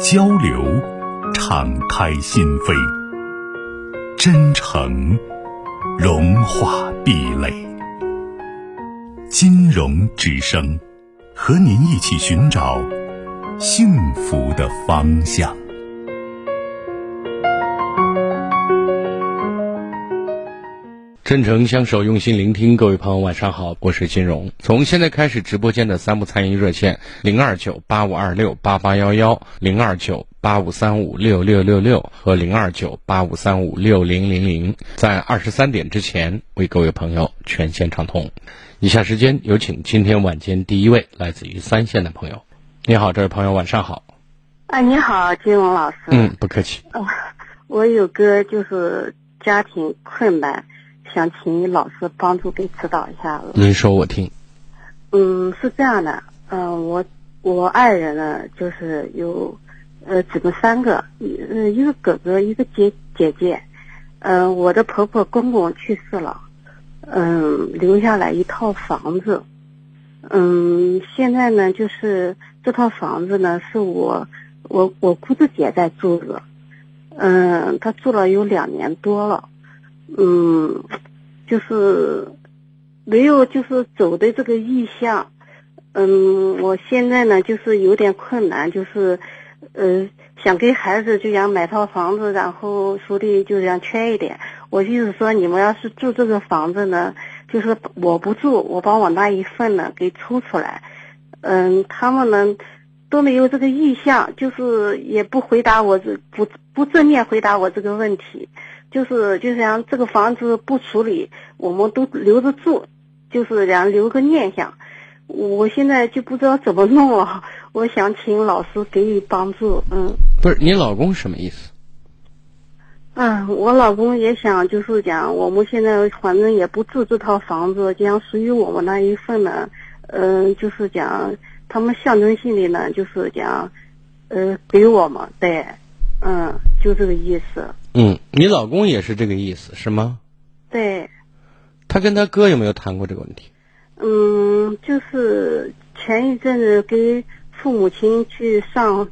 交流，敞开心扉；真诚，融化壁垒。金融之声，和您一起寻找幸福的方向。真诚相守，用心聆听。各位朋友，晚上好，我是金荣。从现在开始，直播间的三部参与热线零二九八五二六八八幺幺、零二九八五三五六六六六和零二九八五三五六零零零，在二十三点之前为各位朋友全线畅通。以下时间有请今天晚间第一位来自于三线的朋友。你好，这位朋友，晚上好。啊，你好，金荣老师。嗯，不客气。哦，我有个就是家庭困难。想请老师帮助给指导一下。您说，我听。嗯，是这样的，嗯，我我爱人呢，就是有，呃，姊妹三个，一呃一个哥哥，一个姐姐姐，嗯，我的婆婆公公去世了，嗯，留下来一套房子，嗯，现在呢，就是这套房子呢，是我我我姑子姐在住着，嗯，她住了有两年多了。嗯，就是没有，就是走的这个意向。嗯，我现在呢，就是有点困难，就是呃，想给孩子就想买套房子，然后手里就想缺一点。我意思说，你们要是住这个房子呢，就是我不住，我把我那一份呢给抽出来。嗯，他们呢都没有这个意向，就是也不回答我这不不正面回答我这个问题。就是就像这个房子不处理，我们都留着住，就是让留个念想。我现在就不知道怎么弄了，我想请老师给予帮助。嗯，不是你老公什么意思？嗯，我老公也想，就是讲我们现在反正也不住这套房子，讲属于我们那一份呢。嗯，就是讲他们象征性的呢，就是讲，呃，给我嘛对，嗯，就这个意思。嗯，你老公也是这个意思，是吗？对。他跟他哥有没有谈过这个问题？嗯，就是前一阵子给父母亲去上，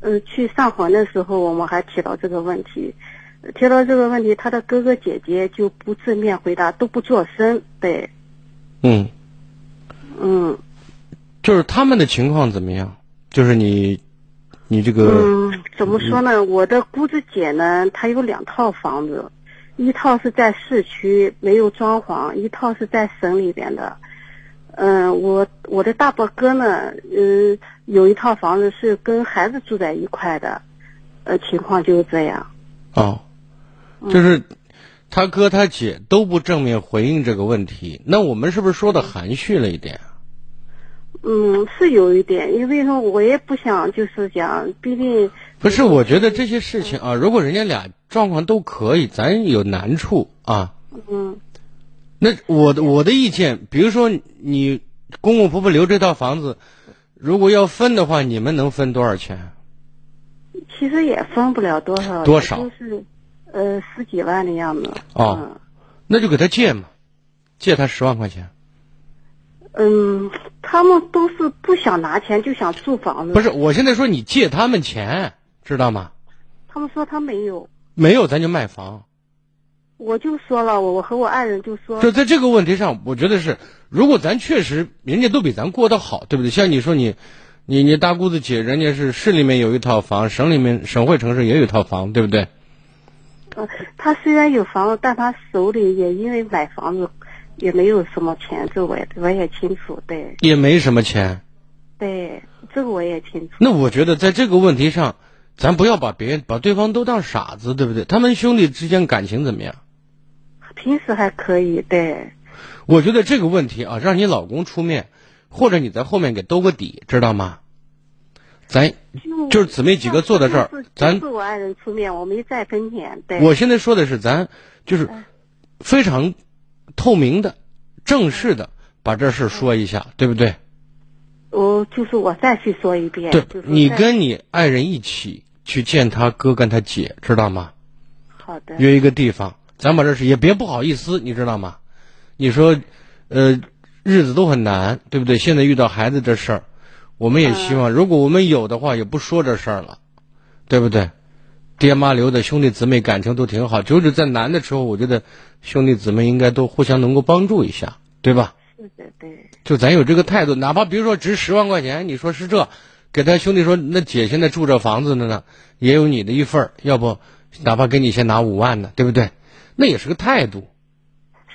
呃，去上坟的时候，我们还提到这个问题。提到这个问题，他的哥哥姐姐就不正面回答，都不做声。对。嗯。嗯。就是他们的情况怎么样？就是你。你这个嗯，怎么说呢？我的姑子姐呢，她有两套房子，一套是在市区没有装潢，一套是在省里边的。嗯，我我的大伯哥呢，嗯，有一套房子是跟孩子住在一块的，呃，情况就是这样。哦，就是他哥他姐都不正面回应这个问题，那我们是不是说的含蓄了一点？嗯，是有一点，因为说我也不想，就是讲，毕竟不是。我觉得这些事情啊，如果人家俩状况都可以，咱有难处啊。嗯。那我的我的意见，比如说你公公婆婆留这套房子，如果要分的话，你们能分多少钱？其实也分不了多少，多少就是呃十几万的样子。哦，那就给他借嘛，借他十万块钱。嗯，他们都是不想拿钱，就想住房子。不是，我现在说你借他们钱，知道吗？他们说他没有，没有咱就卖房。我就说了，我我和我爱人就说，就在这个问题上，我觉得是，如果咱确实人家都比咱过得好，对不对？像你说你，你你大姑子姐，人家是市里面有一套房，省里面省会城市也有一套房，对不对？呃，他虽然有房子，但他手里也因为买房子。也没有什么钱，这我也我也清楚，对。也没什么钱。对，这个我也清楚。那我觉得在这个问题上，咱不要把别人把对方都当傻子，对不对？他们兄弟之间感情怎么样？平时还可以，对。我觉得这个问题啊，让你老公出面，或者你在后面给兜个底，知道吗？咱就是姊妹几个坐在这儿，咱是我爱人出面，我没再分钱。对，我现在说的是咱就是非常透明的、正式的把这事说一下，对不对？我就是我再去说一遍。对，你跟你爱人一起去见他哥跟他姐，知道吗？好的。约一个地方，咱把这事也别不好意思，你知道吗？你说，呃，日子都很难，对不对？现在遇到孩子这事儿。我们也希望，如果我们有的话，也不说这事儿了，对不对？爹妈留的兄弟姊妹感情都挺好，就是在难的时候，我觉得兄弟姊妹应该都互相能够帮助一下，对吧？是的，对。就咱有这个态度，哪怕比如说值十万块钱，你说是这，给他兄弟说，那姐现在住这房子的呢，也有你的一份儿，要不，哪怕给你先拿五万呢，对不对？那也是个态度。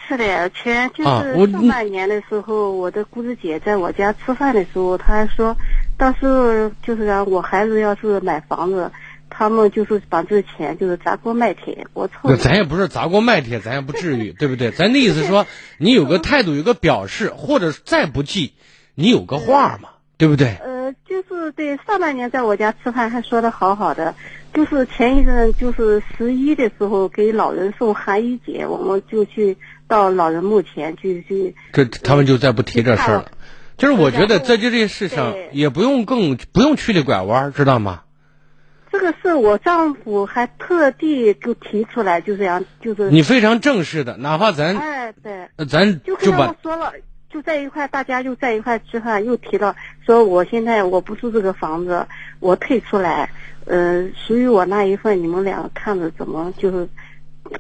是的，前就是上半年的时候，我的姑子姐在我家吃饭的时候，她还说，到时候就是让我孩子要是买房子，他们就是把这个钱就是砸锅卖铁，我凑。那咱也不是砸锅卖铁，咱也不至于，对不对？咱的意思说，你有个态度，有个表示，或者再不济，你有个话嘛，对不对？呃，就是对上半年在我家吃饭还说的好好的，就是前一阵就是十一的时候给老人送寒衣节，我们就去。到老人墓前去去，这他们就再不提这事儿了。就是我觉得在这件事上也不用更不用曲里拐弯，知道吗？这个事我丈夫还特地就提出来，就这样，就是你非常正式的，哪怕咱哎对，咱就跟我说了，就在一块，大家就在一块吃饭，又提到说我现在我不住这个房子，我退出来，呃，属于我那一份，你们俩看着怎么就是。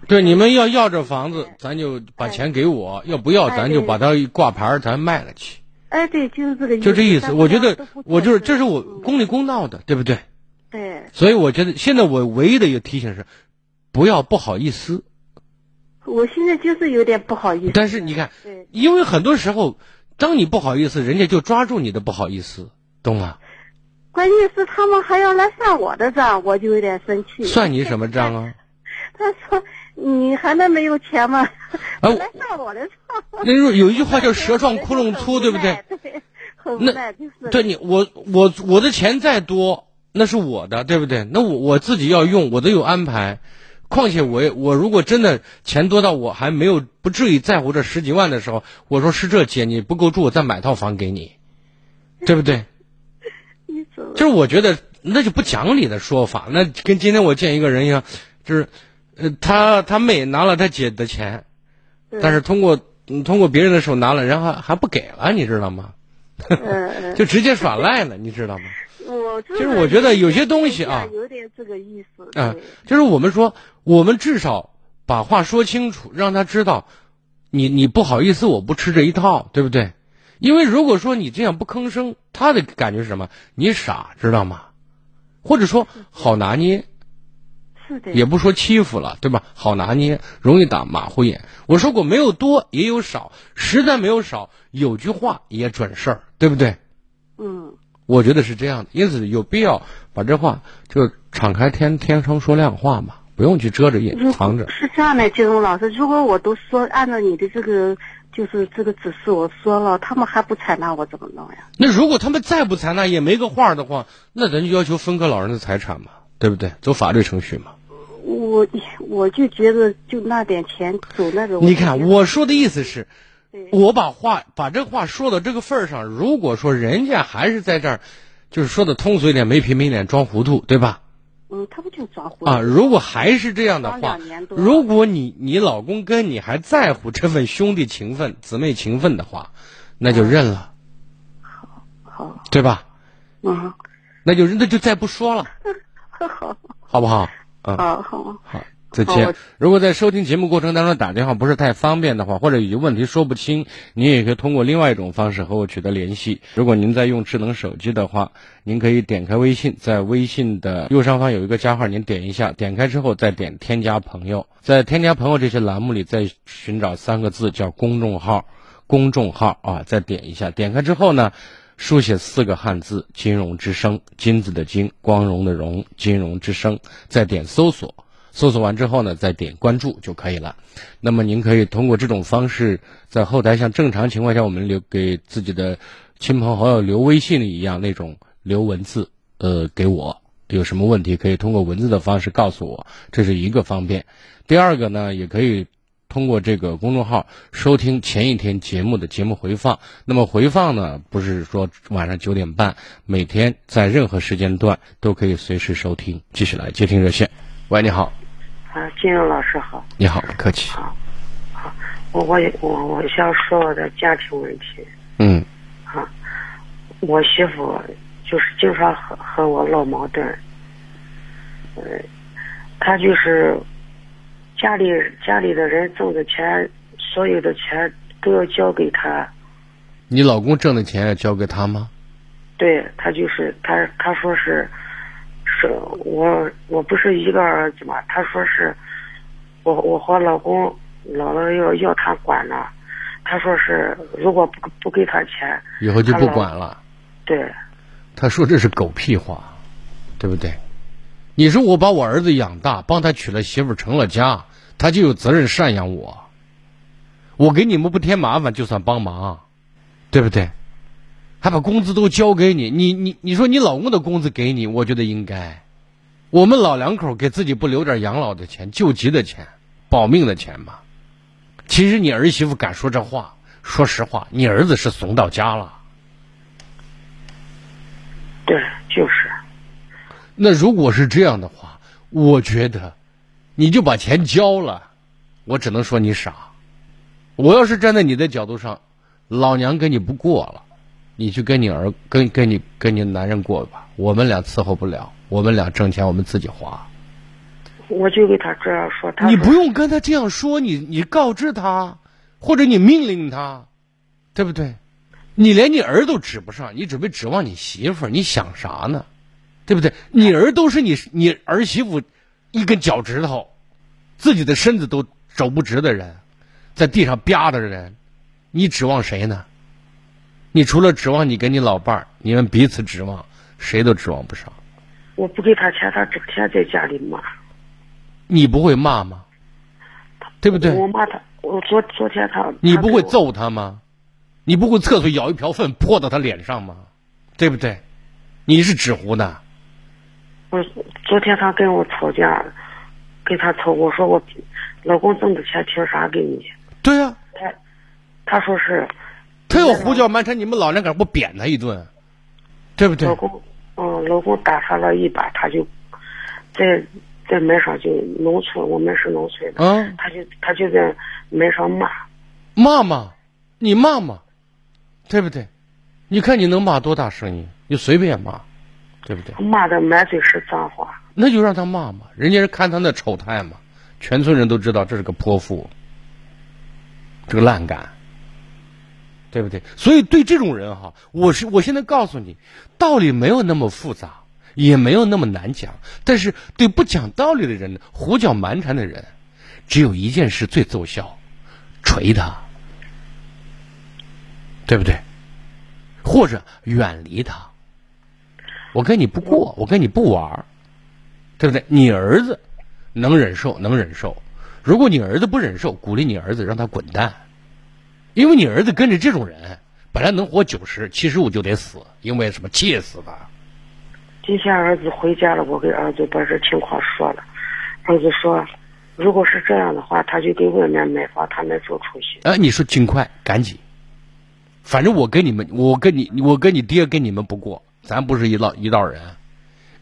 对，你们要要这房子，咱就把钱给我；要不要，咱就把它挂牌，咱卖了去。哎，对，就是这个意思。就这意思，我觉得我就是，这是我公理公道的，对不对？对。所以我觉得现在我唯一的一个提醒是，不要不好意思。我现在就是有点不好意思。但是你看，因为很多时候，当你不好意思，人家就抓住你的不好意思，懂吗？关键是他们还要来算我的账，我就有点生气。算你什么账啊？他说：“你还能没有钱吗？来算我的账。”那有一句话叫 “蛇撞窟窿粗”，对不对？对那对你我我我的钱再多，那是我的，对不对？那我我自己要用，我都有安排。况且我我如果真的钱多到我还没有不至于在乎这十几万的时候，我说是这姐你不够住，我再买套房给你，对不对？就是我觉得那就不讲理的说法，那跟今天我见一个人一样，就是。呃，他他妹拿了他姐的钱，但是通过通过别人的手拿了，然后还不给了，你知道吗？就直接耍赖了，你知道吗？我就是我觉得有些东西啊，有点这个意思。啊，就是我们说，我们至少把话说清楚，让他知道，你你不好意思，我不吃这一套，对不对？因为如果说你这样不吭声，他的感觉是什么？你傻，知道吗？或者说好拿捏。是的也不说欺负了，对吧？好拿捏，容易打马虎眼。我说过，没有多也有少，实在没有少，有句话也准事儿，对不对？嗯，我觉得是这样的，因此有必要把这话就敞开天天窗说亮话嘛，不用去遮着掩藏着。是这样的，金荣老师，如果我都说按照你的这个就是这个指示我说了，他们还不采纳，我怎么弄呀？那如果他们再不采纳，也没个话的话，那咱就要求分割老人的财产嘛。对不对？走法律程序嘛。我我就觉得就那点钱走那种。你看我说的意思是，我把话把这话说到这个份儿上，如果说人家还是在这儿，就是说的通俗一点，没皮没脸装糊涂，对吧？嗯，他不就装糊涂啊？如果还是这样的话，如果你你老公跟你还在乎这份兄弟情分、姊妹情分的话，那就认了。好，好，对吧？嗯。那就那就再不说了。好，好不好？啊，好，好，好，再见。如果在收听节目过程当中打电话不是太方便的话，或者有些问题说不清，您也可以通过另外一种方式和我取得联系。如果您在用智能手机的话，您可以点开微信，在微信的右上方有一个加号，您点一下，点开之后再点添加朋友，在添加朋友这些栏目里再寻找三个字叫公众号，公众号啊，再点一下，点开之后呢。书写四个汉字“金融之声”，金子的金，光荣的荣，金融之声。再点搜索，搜索完之后呢，再点关注就可以了。那么您可以通过这种方式，在后台像正常情况下我们留给自己的亲朋好友留微信一样那种留文字，呃给我，有什么问题可以通过文字的方式告诉我，这是一个方便。第二个呢，也可以通过这个公众号收听前一天节目的节目回放。那么回放呢，不是说晚上九点半，每天在任何时间段都可以随时收听。继续来接听热线，喂，你好。啊，金融老师好。你好，不客气。好，好，我我我我想说我的家庭问题。嗯。啊，我媳妇就是经常和和我闹矛盾。呃，她就是家里家里的人挣的钱，所有的钱都要交给她。你老公挣的钱要交给他吗？对他就是他，他说是。是我，我不是一个儿子嘛？他说是，我我和老公老了要要他管了。他说是，如果不不给他钱，以后就不管了。对。他说这是狗屁话，对不对？你说我把我儿子养大，帮他娶了媳妇，成了家，他就有责任赡养我。我给你们不添麻烦，就算帮忙，对不对？还把工资都交给你，你你你说你老公的工资给你，我觉得应该。我们老两口给自己不留点养老的钱、救急的钱、保命的钱吗？其实你儿媳妇敢说这话，说实话，你儿子是怂到家了。对，就是。那如果是这样的话，我觉得，你就把钱交了，我只能说你傻。我要是站在你的角度上，老娘跟你不过了。你去跟你儿跟跟你跟你男人过吧，我们俩伺候不了，我们俩挣钱我们自己花。我就给他这样说，他你不用跟他这样说，你你告知他，或者你命令他，对不对？你连你儿都指不上，你准备指望你媳妇儿？你想啥呢？对不对？你儿都是你你儿媳妇一根脚趾头，自己的身子都走不直的人，在地上啪的人，你指望谁呢？你除了指望你跟你老伴儿，你们彼此指望，谁都指望不上。我不给他钱，他整天在家里骂。你不会骂吗？对不对？我骂他，我昨昨天他。你不会揍他吗？你不会厕所舀一瓢粪泼到他脸上吗？对不对？你是纸糊的。我昨天他跟我吵架，跟他吵，我说我老公挣的钱凭啥给你？对呀。他他说是。他又胡搅蛮缠，你们老两口不扁他一顿，对不对？老公，嗯，老公打他了一把，他就在在门上就农村，我们是农村的，嗯，他就他就在门上骂，骂骂，你骂骂，对不对？你看你能骂多大声音？你随便骂，对不对？骂的满嘴是脏话，那就让他骂嘛，人家是看他那丑态嘛，全村人都知道这是个泼妇，这个烂杆。对不对？所以对这种人哈，我是我现在告诉你，道理没有那么复杂，也没有那么难讲。但是对不讲道理的人、胡搅蛮缠的人，只有一件事最奏效：锤他，对不对？或者远离他。我跟你不过，我跟你不玩儿对不对？你儿子能忍受，能忍受。如果你儿子不忍受，鼓励你儿子让他滚蛋。因为你儿子跟着这种人，本来能活九十七十五就得死，因为什么气死的。今天儿子回家了，我给儿子把这情况说了，儿子说，如果是这样的话，他就给外面买房，他们做出息。哎，你说尽快赶紧，反正我跟你们，我跟你，我跟你爹跟你们不过，咱不是一道一道人。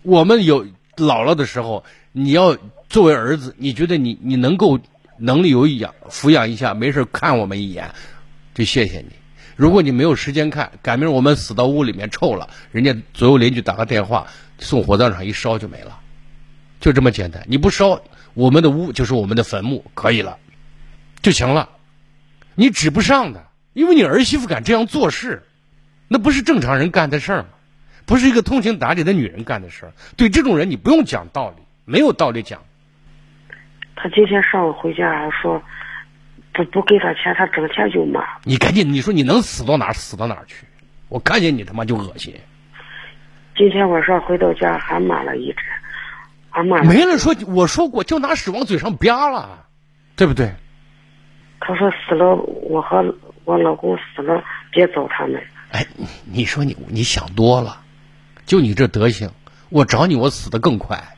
我们有老了的时候，你要作为儿子，你觉得你你能够能力有养抚养一下，没事看我们一眼。就谢谢你。如果你没有时间看，赶明儿我们死到屋里面臭了，人家左右邻居打个电话，送火葬场一烧就没了，就这么简单。你不烧，我们的屋就是我们的坟墓，可以了，就行了。你指不上的，因为你儿媳妇敢这样做事，那不是正常人干的事儿吗？不是一个通情达理的女人干的事儿。对这种人，你不用讲道理，没有道理讲。他今天上午回家说。不不给他钱，他整天就骂。你赶紧，你说你能死到哪儿死到哪儿去？我看见你他妈就恶心。今天晚上回到家还骂了一阵，还骂。没人说，我说过就拿屎往嘴上吧了，对不对？他说死了，我和我老公死了，别找他们。哎，你说你你想多了，就你这德行，我找你，我死的更快。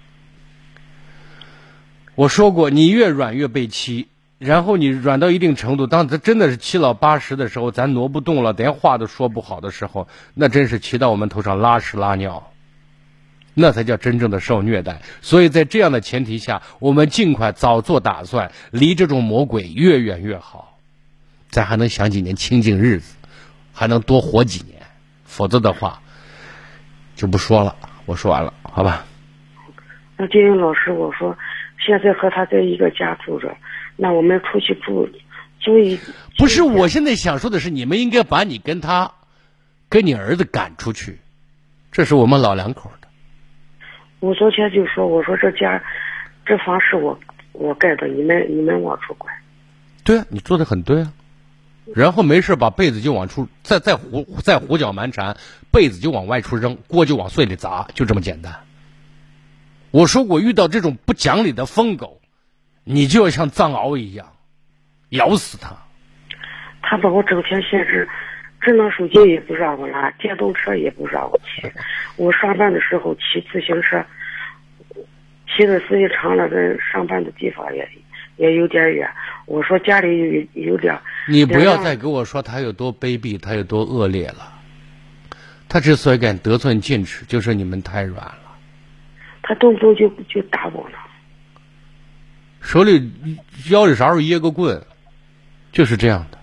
我说过，你越软越被欺，然后你软到一定程度，当他真的是七老八十的时候，咱挪不动了，连话都说不好的时候，那真是骑到我们头上拉屎拉尿，那才叫真正的受虐待。所以在这样的前提下，我们尽快早做打算，离这种魔鬼越远越好，咱还能享几年清净日子，还能多活几年。否则的话，就不说了。我说完了，好吧？那金英老师，我说。现在和他在一个家住着，那我们出去住，租一不是。我现在想说的是，你们应该把你跟他，跟你儿子赶出去，这是我们老两口的。我昨天就说，我说这家，这房是我我盖的，你们你们往出管。对啊，你做的很对啊。然后没事把被子就往出，再再胡再胡搅蛮缠，被子就往外出扔，锅就往碎里砸，就这么简单。我说我遇到这种不讲理的疯狗，你就要像藏獒一样，咬死他。他把我整天限制，智能手机也不让我拿，电动车也不让我骑。我上班的时候骑自行车，骑的时间长了，跟上班的地方也也有点远。我说家里有有点。你不要再给我说他有多卑鄙，他有多恶劣了。他之所以敢得寸进尺，就是你们太软了。他动不动就就打我了，手里腰里啥时候掖个棍，就是这样的。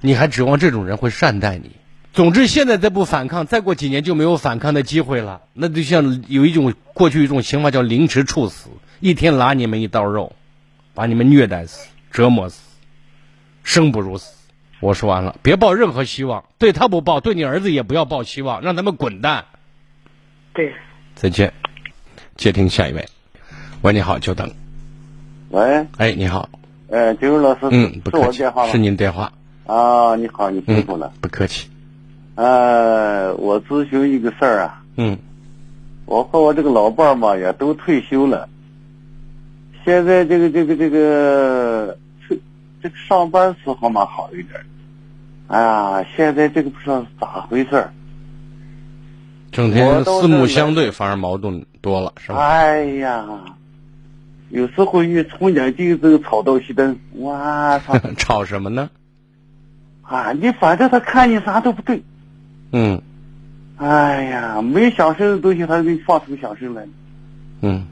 你还指望这种人会善待你？总之，现在再不反抗，再过几年就没有反抗的机会了。那就像有一种过去一种刑法叫凌迟处死，一天拉你们一刀肉，把你们虐待死、折磨死，生不如死。我说完了，别抱任何希望，对他不抱，对你儿子也不要抱希望，让他们滚蛋。对，再见。接听下一位，喂，你好，久等。喂，哎，你好，呃，金荣老师，嗯，不客气，是您电话。啊，你好，你辛苦了，不客气。呃，我咨询一个事儿啊，嗯，我和我这个老伴儿嘛，也都退休了，现在这个这个这个，这个上班时候嘛好一点，哎呀，现在这个不知道是咋回事儿。整天四目相对，反而矛盾多了，是吧？哎呀，有时候一从眼睛这个吵到熄灯，哇操！吵什么呢？啊，你反正他看你啥都不对。嗯。哎呀，没响声的东西，他给你放出响声来。嗯。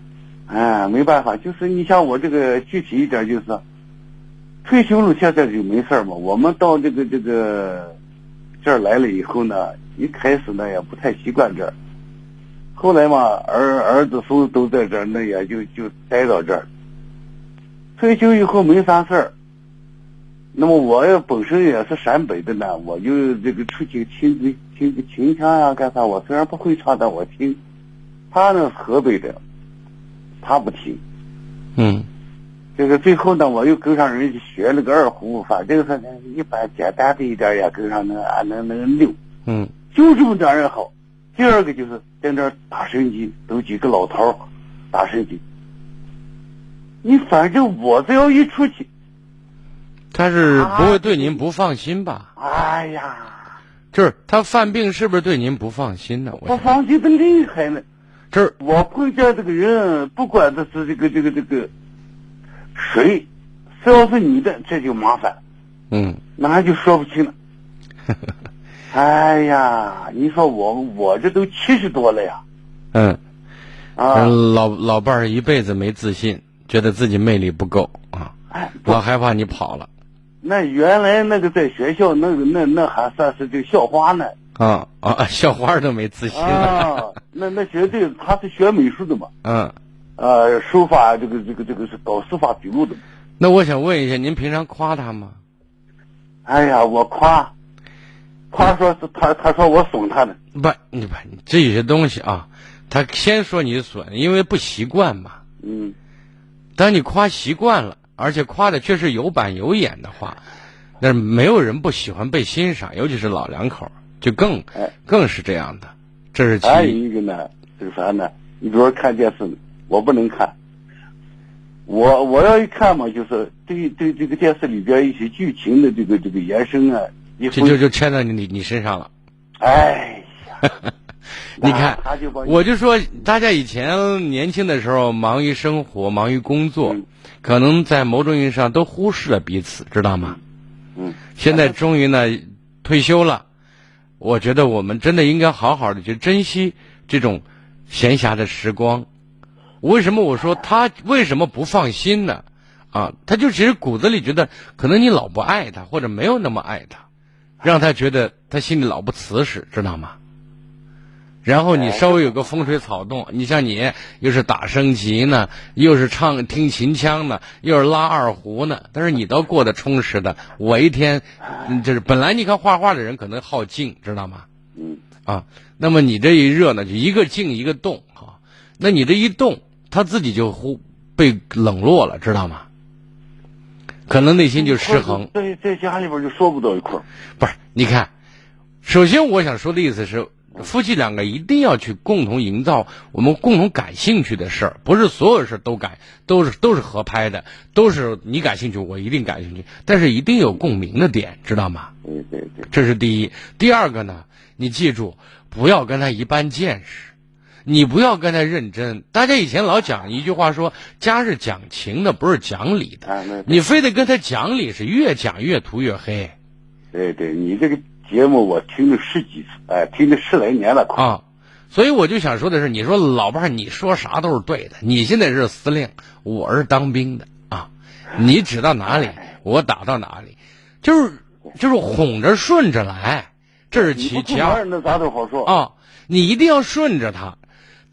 哎，没办法，就是你像我这个具体一点，就是退休了，现在就没事嘛。我们到这个这个这儿来了以后呢。一开始呢也不太习惯这儿，后来嘛儿儿子孙子都在这儿，那也就就待到这儿。退休以后没啥事儿，那么我也本身也是陕北的呢，我就这个出去听个听个秦腔呀干啥？我虽然不会唱，但我听。他呢河北的，他不听。嗯，这个最后呢，我又跟上人家学了个二胡，反正是一般简单的一点也跟上能能能溜。嗯。就这么点人好，第二个就是在那打神机，都几个老头打神机。你反正我只要一出去，他是不会对您不放心吧？哎呀，就是他犯病是不是对您不放心呢？不放心的厉害呢。就是我碰见这个人，不管他是这个这个这个谁，只要是女的，这就麻烦。嗯，那就说不清了。哎呀，你说我我这都七十多了呀，嗯，啊，老老伴儿一辈子没自信，觉得自己魅力不够啊，老害怕你跑了。那原来那个在学校那个那那还算是这校花呢。啊啊，校花都没自信。啊，那那绝对他是学美术的嘛。嗯，呃，书法这个这个这个是搞书法笔录的。那我想问一下，您平常夸他吗？哎呀，我夸。他说是他，他说我损他的。不，你不，这有些东西啊，他先说你损，因为不习惯嘛。嗯。当你夸习惯了，而且夸的确实有板有眼的话，那没有人不喜欢被欣赏，尤其是老两口，就更哎更是这样的。这是其还有一个呢，就是啥呢？你比如说看电视，我不能看。我我要一看嘛，就是对对这个电视里边一些剧情的这个这个延伸啊。就就就牵到你你你身上了，哎呀，你看我就说，大家以前年轻的时候忙于生活，忙于工作，嗯可能在某种意义上都忽视了彼此，知道吗？嗯，现在终于呢退休了，我觉得我们真的应该好好的去珍惜这种闲暇的时光。为什么我说他为什么不放心呢？啊，他就其实骨子里觉得可能你老不爱他，或者没有那么爱他，让他觉得他心里老不瓷实，知道吗？然后你稍微有个风吹草动，你像你又是打升旗呢，又是唱听秦腔呢，又是拉二胡呢，但是你倒过得充实的。我一天，嗯就是本来你看画画的人可能好静，知道吗？嗯，啊，那么你这一热呢，就一个静一个动啊，那你这一动，他自己就忽被冷落了，知道吗？可能内心就失衡。在在家里边就说不到一块儿。不是，你看，首先我想说的意思是，夫妻两个一定要去共同营造我们共同感兴趣的事儿，不是所有事儿都感都是都是合拍的，都是你感兴趣，我一定感兴趣，但是一定有共鸣的点，知道吗？对对对，这是第一。第二个呢，你记住，不要跟他一般见识，你不要跟他认真。大家以前老讲一句话说，家是讲情的，不是讲理的。啊，你非得跟他讲理，是越讲越涂越黑对对，你这个节目我听了十几次，哎，听了十来年了，快。啊。所以我就想说的是，你说老伴儿，你说啥都是对的。你现在是司令，我是当兵的啊，你指到哪里，我打到哪里，就是就是哄着顺着来，这是其其二。那咋都好说。啊，你一定要顺着他。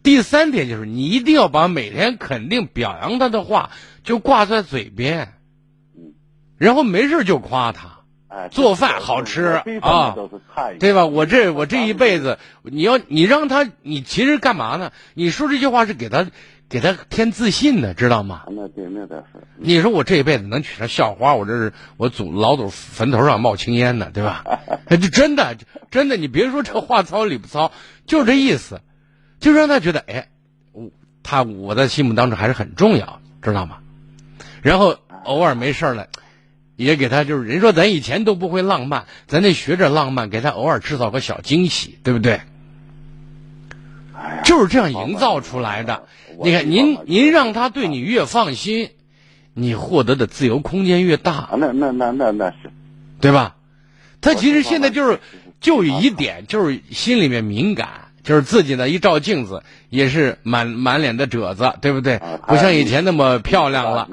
第三点就是你一定要把每天肯定表扬他的话就挂在嘴边，然后没事就夸他，哎，做饭好吃啊对吧？我这我这一辈子，你要你让他，你其实干嘛呢？你说这句话是给他给他添自信的，知道吗？啊那对，那倒是。你说我这一辈子能娶上校花，我这是我祖老祖坟头上冒青烟呢，对吧？真的真的，你别说这话糙理不糙，就这意思，就让他觉得哎，我他我在心目当中还是很重要，知道吗？然后偶尔没事儿了，也给他就是人说咱以前都不会浪漫，咱得学着浪漫，给他偶尔制造个小惊喜，对不对？就是这样营造出来的。你看，您您让他对你越放心，你获得的自由空间越大啊，，那那那那那是。对吧？他其实现在就是就有一点，就是心里面敏感，就是自己呢一照镜子也是满满脸的褶子，对不对啊？不像以前那么漂亮了，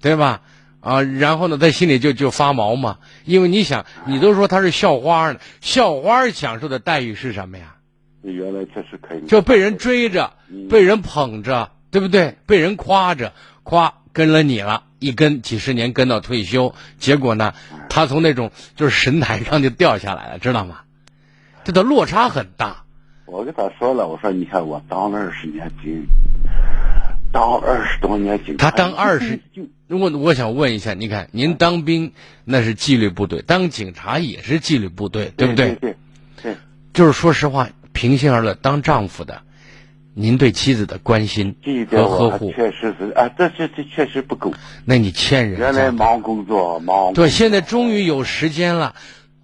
对吧？啊，然后呢，在心里就就发毛嘛，因为你想，你都说她是校花呢，校花享受的待遇是什么呀？原来确实可以。就被人追着，嗯被人捧着，对不对？被人夸着，夸跟了你了，一跟几十年跟到退休，结果呢，他从那种就是神坛上就掉下来了，知道吗？这的落差很大。我跟他说了，我说你看我当了二十年兵，当二十多年警察，他当二十就我我想问一下，你看您当兵那是纪律部队，当警察也是纪律部队，对不对？对对，就是说实话，平心而论，当丈夫的，您对妻子的关心和呵护，确实是啊，这这这确实不够。那你欠人。原来忙工作忙，对，现在终于有时间了，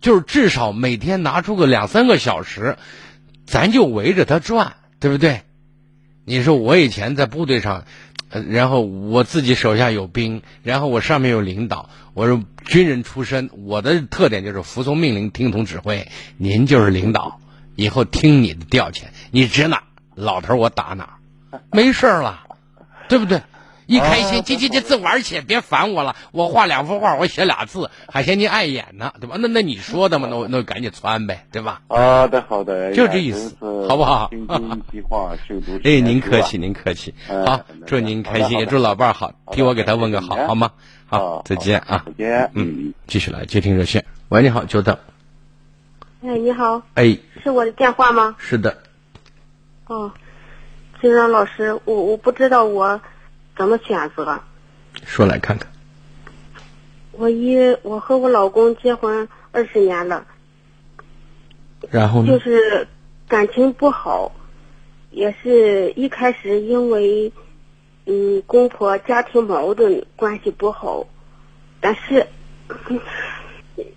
就是至少每天拿出个两三个小时，咱就围着他转，对不对？你说我以前在部队上，然后我自己手下有兵，然后我上面有领导，我是军人出身，我的特点就是服从命令、听从指挥。您就是领导，以后听你的调遣，你指哪，老头我打哪，没事儿了，对不对？一开心，这这这字玩去，别烦我了。我画两幅画，我写俩字，还嫌你碍眼呢，对吧？那那你说的嘛，那我那我赶紧窜呗，对吧？好的好的，就这意思好不好听君一席话，胜读 哎，您客气，您客气。嗯好，祝您开心，也祝老伴儿好，替我给他问个好，好吗？好，再见啊再。见，嗯，继续来接听热线。喂，你好，久等。哎，你好，哎，是我的电话吗？是的，哦，金让老师，我我不知道我怎么选择。说来看看。我一我和我老公结婚二十年了，然后呢就？是感情不好，也是一开始因为嗯公婆家庭矛盾关系不好，但是嗯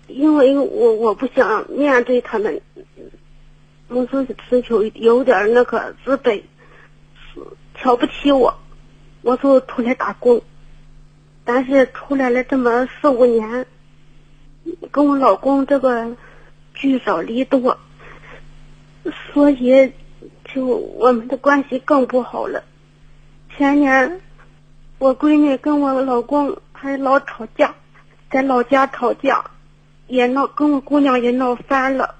因为我我不想面对他们，我就是有有点那个自卑，瞧不起我，我就出来打工。但是出来了这么四五年，跟我老公这个聚少离多，所以就我们的关系更不好了。前年我闺女跟我老公还老吵架，在老家吵架，也闹跟我姑娘也闹翻了，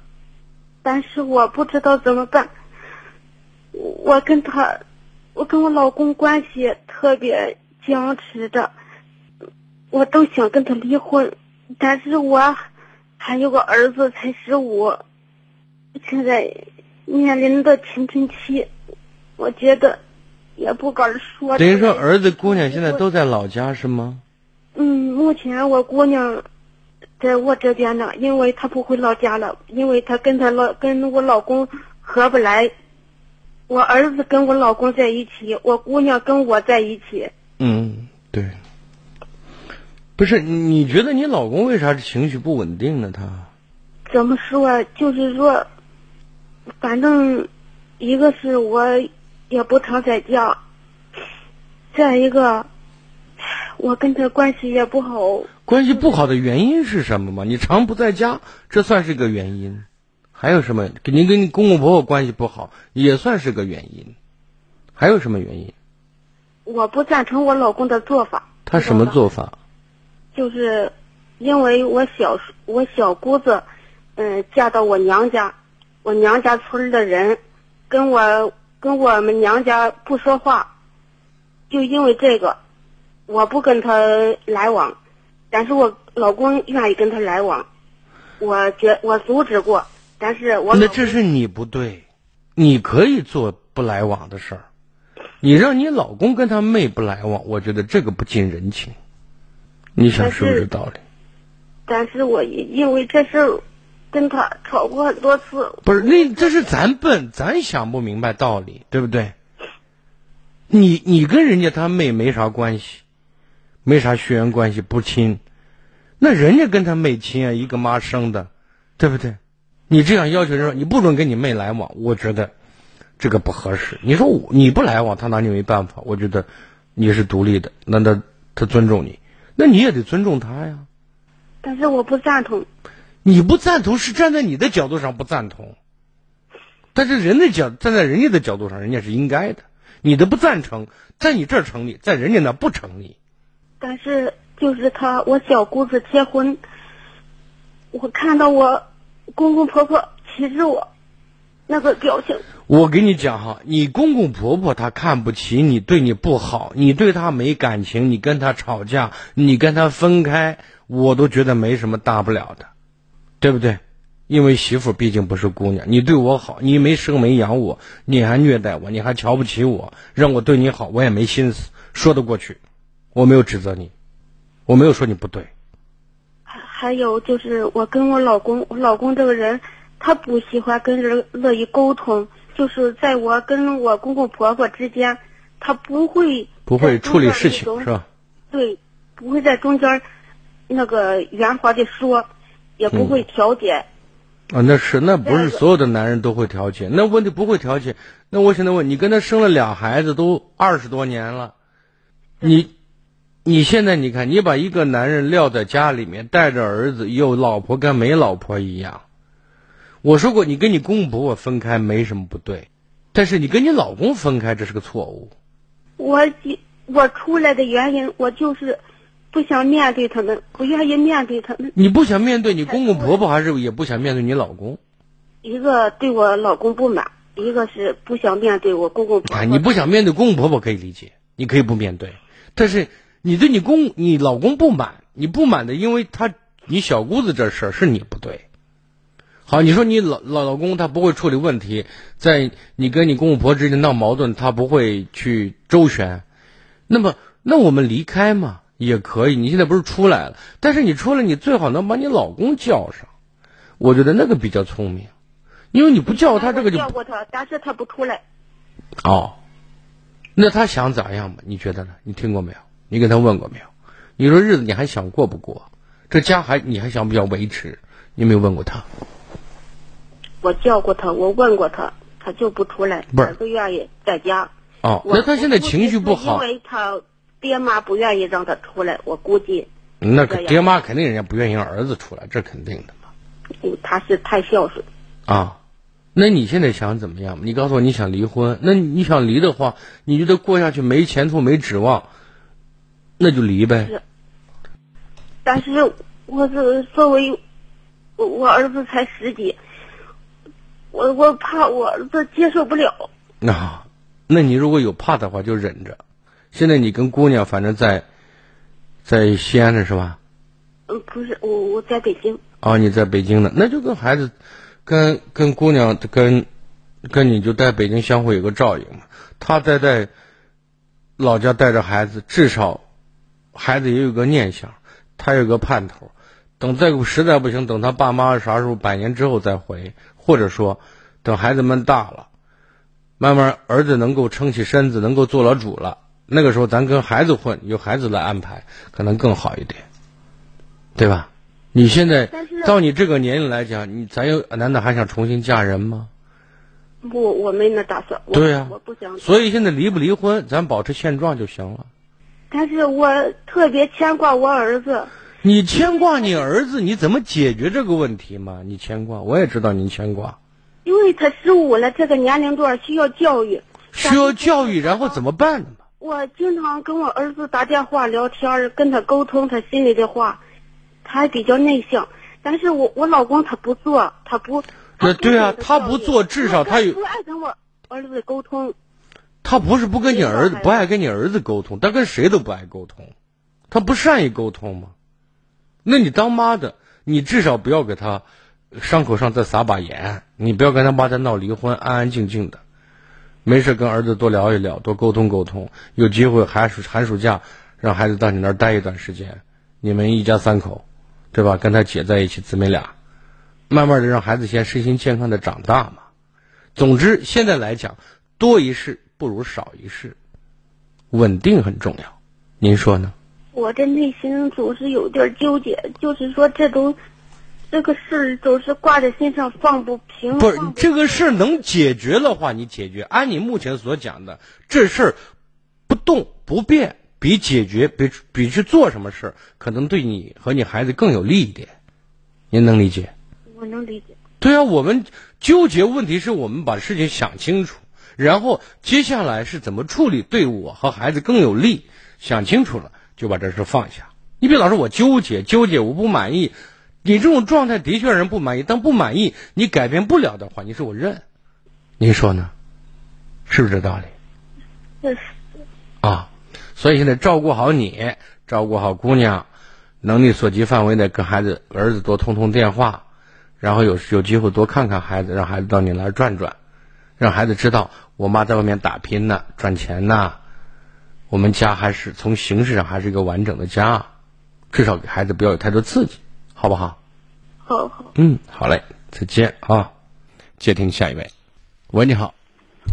但是我不知道怎么办。我跟他，我跟我老公关系特别僵持着。我都想跟他离婚，但是我还有个儿子才十五，现在面临的青春期，我觉得也不敢说。等于说，儿子姑娘现在都在老家是吗？嗯，目前我姑娘在我这边呢，因为她不回老家了，因为她跟她老跟我老公合不来。我儿子跟我老公在一起，我姑娘跟我在一起。嗯，对。不是，你觉得你老公为啥情绪不稳定呢？他怎么说？就是说，反正一个是我也不常在家，再一个我跟他关系也不好。关系不好的原因是什么吗？你常不在家，这算是个原因。还有什么？您跟你公公婆婆关系不好，也算是个原因。还有什么原因？我不赞成我老公的做法。他什么做法？就是因为我小我小姑子，嗯，嫁到我娘家，我娘家村的人跟我跟我们娘家不说话，就因为这个，我不跟他来往，但是我老公愿意跟他来往，我觉我阻止过，但是我那这是你不对，你可以做不来往的事儿，你让你老公跟他妹不来往，我觉得这个不近人情。你想是不是道理？但是我因为这事跟他吵过很多次。不是，那这是咱笨，咱想不明白道理，对不对？你你跟人家他妹没啥关系，没啥血缘关系，不亲。那人家跟他妹亲啊，一个妈生的，对不对？你这样要求人说你不准跟你妹来往，我觉得这个不合适。你说我你不来往，他拿你没办法。我觉得你是独立的，那他他尊重你。那你也得尊重他呀，但是我不赞同。你不赞同是站在你的角度上不赞同，但是人的角站在人家的角度上，人家是应该的。你的不赞成，在你这儿成立，在人家那不成立。但是就是他，我小姑子结婚，我看到我公公婆婆歧视我。那个表情，我跟你讲哈，你公公婆婆他看不起你，对你不好，你对他没感情，你跟他吵架，你跟他分开，我都觉得没什么大不了的，对不对？因为媳妇毕竟不是姑娘，你对我好，你没生没养我，你还虐待我，你还瞧不起我，让我对你好，我也没心思，说得过去，我没有指责你，我没有说你不对。还还有就是我跟我老公，我老公这个人。他不喜欢跟人乐意沟通，就是在我跟我公公婆婆之间，他不会不会处理事情是吧？对，不会在中间那个圆滑的说，也不会调解。啊，那是那不是所有的男人都会调解，那问题不会调解。那我现在问你，跟他生了俩孩子都二十多年了，你你现在你看，你把一个男人撂在家里面，带着儿子，有老婆跟没老婆一样。我说过，你跟你公公婆婆分开没什么不对，但是你跟你老公分开这是个错误。我我出来的原因，我就是不想面对他们，不愿意面对他们。你不想面对你公公婆婆，还是也不想面对你老公？一个对我老公不满，一个是不想面对我公公婆婆。你不想面对公公婆婆可以理解，你可以不面对，但是你对你公你老公不满，你不满的，因为他你小姑子这事儿是你不对。好，你说你老老老公他不会处理问题，在你跟你公公婆之间闹矛盾，他不会去周旋，那么那我们离开嘛也可以。你现在不是出来了，但是你出来，你最好能把你老公叫上，我觉得那个比较聪明，因为你不叫他这个就叫过他，但是他不出来。哦，那他想咋样嘛？你觉得呢？你听过没有？你跟他问过没有？你说日子你还想过不过？这家还你还想不想维持？你没有问过他？我叫过他，我问过他，他就不出来，不愿意在家。哦，那他现在情绪不好因，为他爹妈不愿意让他出来，我估计，那爹妈肯定人家不愿意让儿子出来，这肯定的嘛。嗯，他是太孝顺。啊，那你现在想怎么样？你告诉我你想离婚，那你想离的话，你觉得过下去没前途没指望，那就离呗。是但是我是作为我我儿子才十几，我我怕我儿子接受不了。那啊，那你如果有怕的话，就忍着。现在你跟姑娘反正在在西安的是吧？嗯，不是，我我在北京。啊，你在北京呢，那就跟孩子，跟跟姑娘跟跟你就在北京相互有个照应嘛。他在在老家带着孩子，至少孩子也有个念想，他有个盼头。等再实在不行，等他爸妈啥时候百年之后再回，或者说等孩子们大了，慢慢儿子能够撑起身子，能够做了主了，那个时候咱跟孩子混，由孩子来安排，可能更好一点，对吧？你现在到你这个年龄来讲，你咱又难道还想重新嫁人吗？不，我没那打算。对呀我不想。所以现在离不离婚，咱保持现状就行了。但是我特别牵挂我儿子。你牵挂你儿子，你怎么解决这个问题嘛？你牵挂，我也知道你牵挂，因为他十五了，这个年龄段需要教育，需要教育，然后怎么办呢？我经常跟我儿子打电话聊天，跟他沟通他心里的话，他还比较内向。但是我我老公他不做，他不。对啊他不做至少他有不爱跟我儿子沟通。他不是不跟你儿子不爱跟你儿子沟通，他跟谁都不爱沟通，他不善于沟通吗？那你当妈的，你至少不要给他伤口上再撒把盐，你不要跟他妈再闹离婚，安安静静的，没事跟儿子多聊一聊，多沟通沟通，有机会寒暑寒暑假让孩子到你那儿待一段时间，你们一家三口，对吧？跟他姐在一起，姊妹俩，慢慢的让孩子先身心健康的长大嘛。总之，现在来讲，多一事不如少一事，稳定很重要。您说呢？我这内心总是有点纠结，就是说这都这个事儿总是挂在心上放不平。不是放这个事儿能解决的话，你解决。按你目前所讲的，这事儿不动不变，比解决比比去做什么事儿，可能对你和你孩子更有利一点。您能理解？我能理解。对啊，我们纠结问题是我们把事情想清楚，然后接下来是怎么处理对我和孩子更有利，想清楚了就把这事放下。你别老是我纠结纠结，我不满意。你这种状态的确让人不满意，但不满意你改变不了的话，你说我认，你说呢？是不是这道理是啊？所以现在照顾好你，照顾好姑娘，能力所及范围内跟孩子儿子多通通电话，然后有有机会多看看孩子，让孩子到你那儿转转，让孩子知道我妈在外面打拼呢，赚钱呢，我们家还是从形式上还是一个完整的家，至少给孩子不要有太多刺激，好不好？好好。嗯，好嘞，再见啊！接听下一位，喂，你好，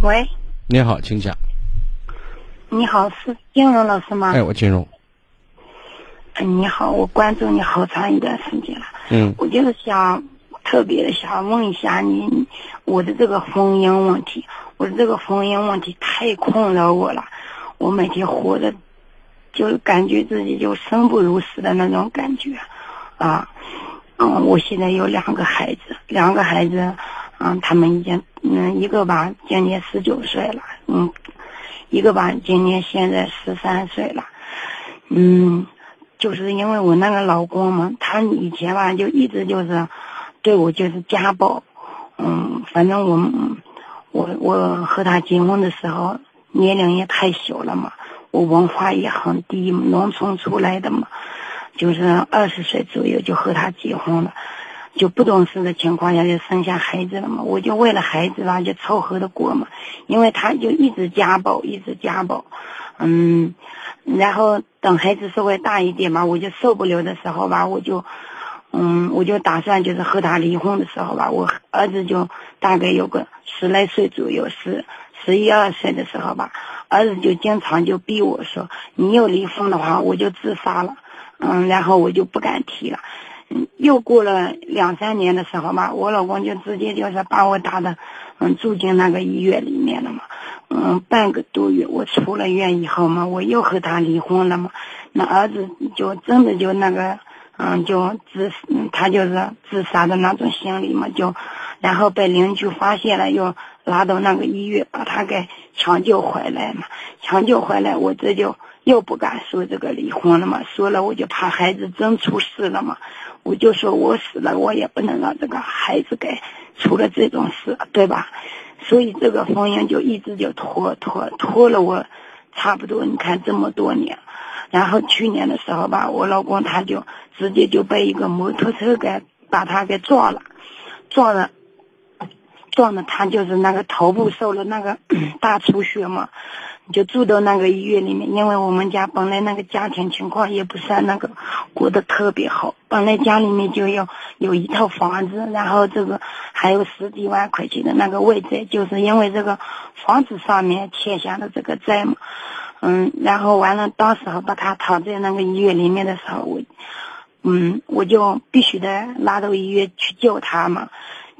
喂，你好，请讲。你好，是金荣老师吗？哎，我金融，哎你好，我关注你好长一段时间了。嗯我就是想特别的想问一下你，我的这个婚姻问题，我这个婚姻问题太困扰我了。我每天活的，就感觉自己就生不如死的那种感觉，啊，嗯，我现在有两个孩子，两个孩子，嗯，他们已经，嗯，一个吧今年十九岁了，嗯，一个吧今年现在十三岁了，嗯。就是因为我那个老公嘛，他以前吧就一直就是对我就是家暴，嗯，反正我我我和他结婚的时候年龄也太小了嘛，我文化也很低，农村出来的嘛，就是二十岁左右就和他结婚了，就不懂事的情况下就生下孩子了嘛，我就为了孩子吧就凑合的过嘛，因为他就一直家暴，一直家暴，嗯。然后等孩子稍微大一点吧，我就受不了的时候吧，我就，嗯，我就打算就是和他离婚的时候吧，我儿子就大概有个十来岁左右，十十一二岁的时候吧，儿子就经常就逼我说，你又离婚的话，我就自杀了，嗯，然后我就不敢提了，嗯，又过了两三年的时候吧，我老公就直接就是把我打的，嗯，住进那个医院里面了嘛。嗯，半个多月，我出了院以后嘛，我又和他离婚了嘛。那儿子就真的就那个，嗯，就自，他就是自杀的那种心理嘛，就，然后被邻居发现了，又拉到那个医院把他给抢救回来嘛。抢救回来，我这就又不敢说这个离婚了嘛，说了我就怕孩子真出事了嘛。我就说我死了，我也不能让这个孩子给出了这种事，对吧？所以这个婚姻就一直就拖拖拖了我，差不多你看这么多年，然后去年的时候吧，我老公他就直接就被一个摩托车给把他给撞了，撞了，撞的他就是那个头部受了那个 大出血嘛。就住到那个医院里面，因为我们家本来那个家庭情况也不算那个过得特别好，本来家里面就有有一套房子，然后这个还有十几万块钱的那个外债，就是因为这个房子上面欠下的这个债嘛，嗯，然后完了，到时候把他躺在那个医院里面的时候，我，嗯，我就必须得拉到医院去救他嘛。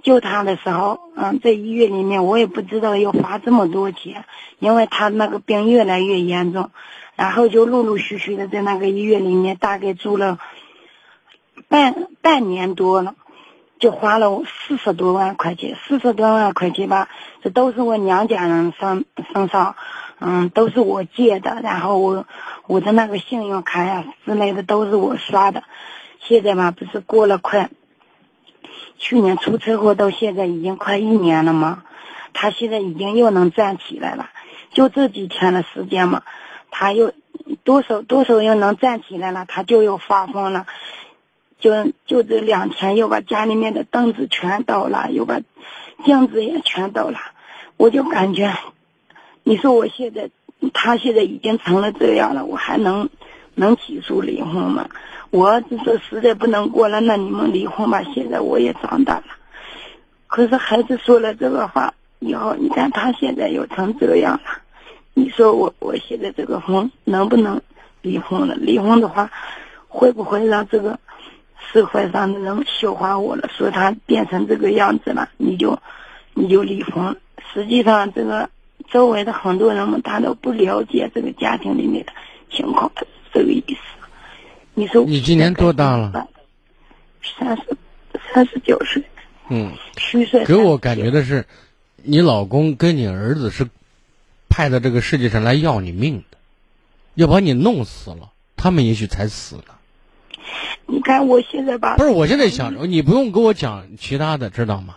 救他的时候，嗯，在医院里面，我也不知道要花这么多钱，因为他那个病越来越严重，然后就陆陆续续的在那个医院里面大概住了半半年多了，就花了四十多万块钱，四十多万块钱吧，这都是我娘家人身身上，嗯，都是我借的，然后我我的那个信用卡呀之类的都是我刷的，现在嘛不是过了快。去年出车祸到现在已经快一年了嘛，他现在已经又能站起来了，就这几天的时间嘛，他又多少多少又能站起来了，他就又发疯了，就就这两天又把家里面的凳子全倒了，又把镜子也全倒了，我就感觉，你说我现在他现在已经成了这样了，我还能能起诉离婚吗？我儿子说实在不能过了，那你们离婚吧。现在我也长大了，可是孩子说了这个话以后，你看他现在又成这样了。你说我我现在这个婚能不能离婚了？离婚的话，会不会让这个社会上的人笑话我了？说他变成这个样子了，你就你就离婚？实际上，这个周围的很多人们他都不了解这个家庭里面的情况，这个意思。你说你今年多大了？三十，三十九岁。嗯，虚岁。给我感觉的是，你老公跟你儿子是派到这个世界上来要你命的，要把你弄死了，他们也许才死了。你看我现在吧不是，我现在想着，你不用跟我讲其他的，知道吗？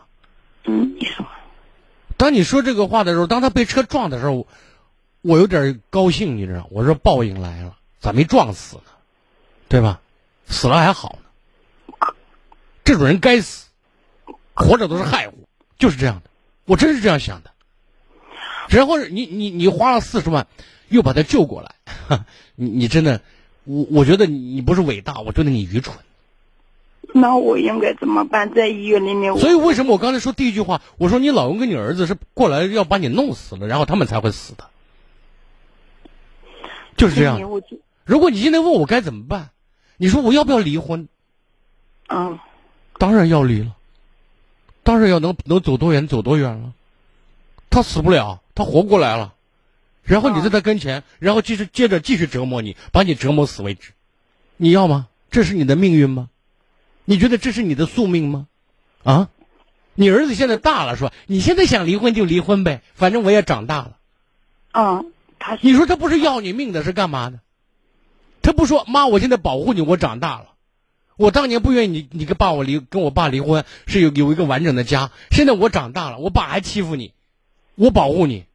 嗯，你说。当你说这个话的时候，当他被车撞的时候，我有点高兴，你知道？我说报应来了，咋没撞死呢？对吧？死了还好呢。这种人该死，活着都是害物，就是这样的。我真是这样想的。然后你你你花了四十万，又把他救过来，你你真的，我我觉得你不是伟大，我觉得你愚蠢。那我应该怎么办？在医院里面。所以为什么我刚才说第一句话？我说你老公跟你儿子是过来要把你弄死了，然后他们才会死的，就是这样。如果你现在问我该怎么办？你说我要不要离婚？嗯，当然要离了，当然要能能走多远走多远了。他死不了，他活过来了，然后你在他跟前，然后继续接着继续折磨你，把你折磨死为止。你要吗？这是你的命运吗？你觉得这是你的宿命吗？啊？你儿子现在大了，说你现在想离婚就离婚呗，反正我也长大了。嗯，他你说他不是要你命的，是干嘛的？他不说妈，我现在保护你，我长大了。我当年不愿意你，你跟爸我离，跟我爸离婚是有有一个完整的家。现在我长大了，我爸还欺负你，我保护你。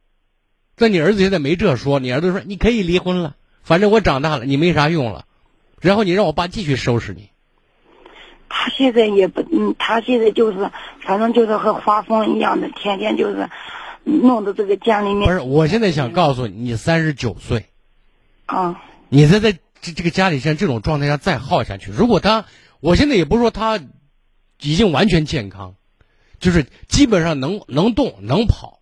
但你儿子现在没这说，你儿子说你可以离婚了，反正我长大了，你没啥用了。然后你让我爸继续收拾你。他现在也不，嗯，他现在就是，反正就是和发疯一样的，天天就是弄得这个家里面。不是，我现在想告诉你，你三十九岁，啊，你在在。这这个家里像这种状态下再耗下去，如果他，我现在也不是说他已经完全健康，就是基本上能能动能跑，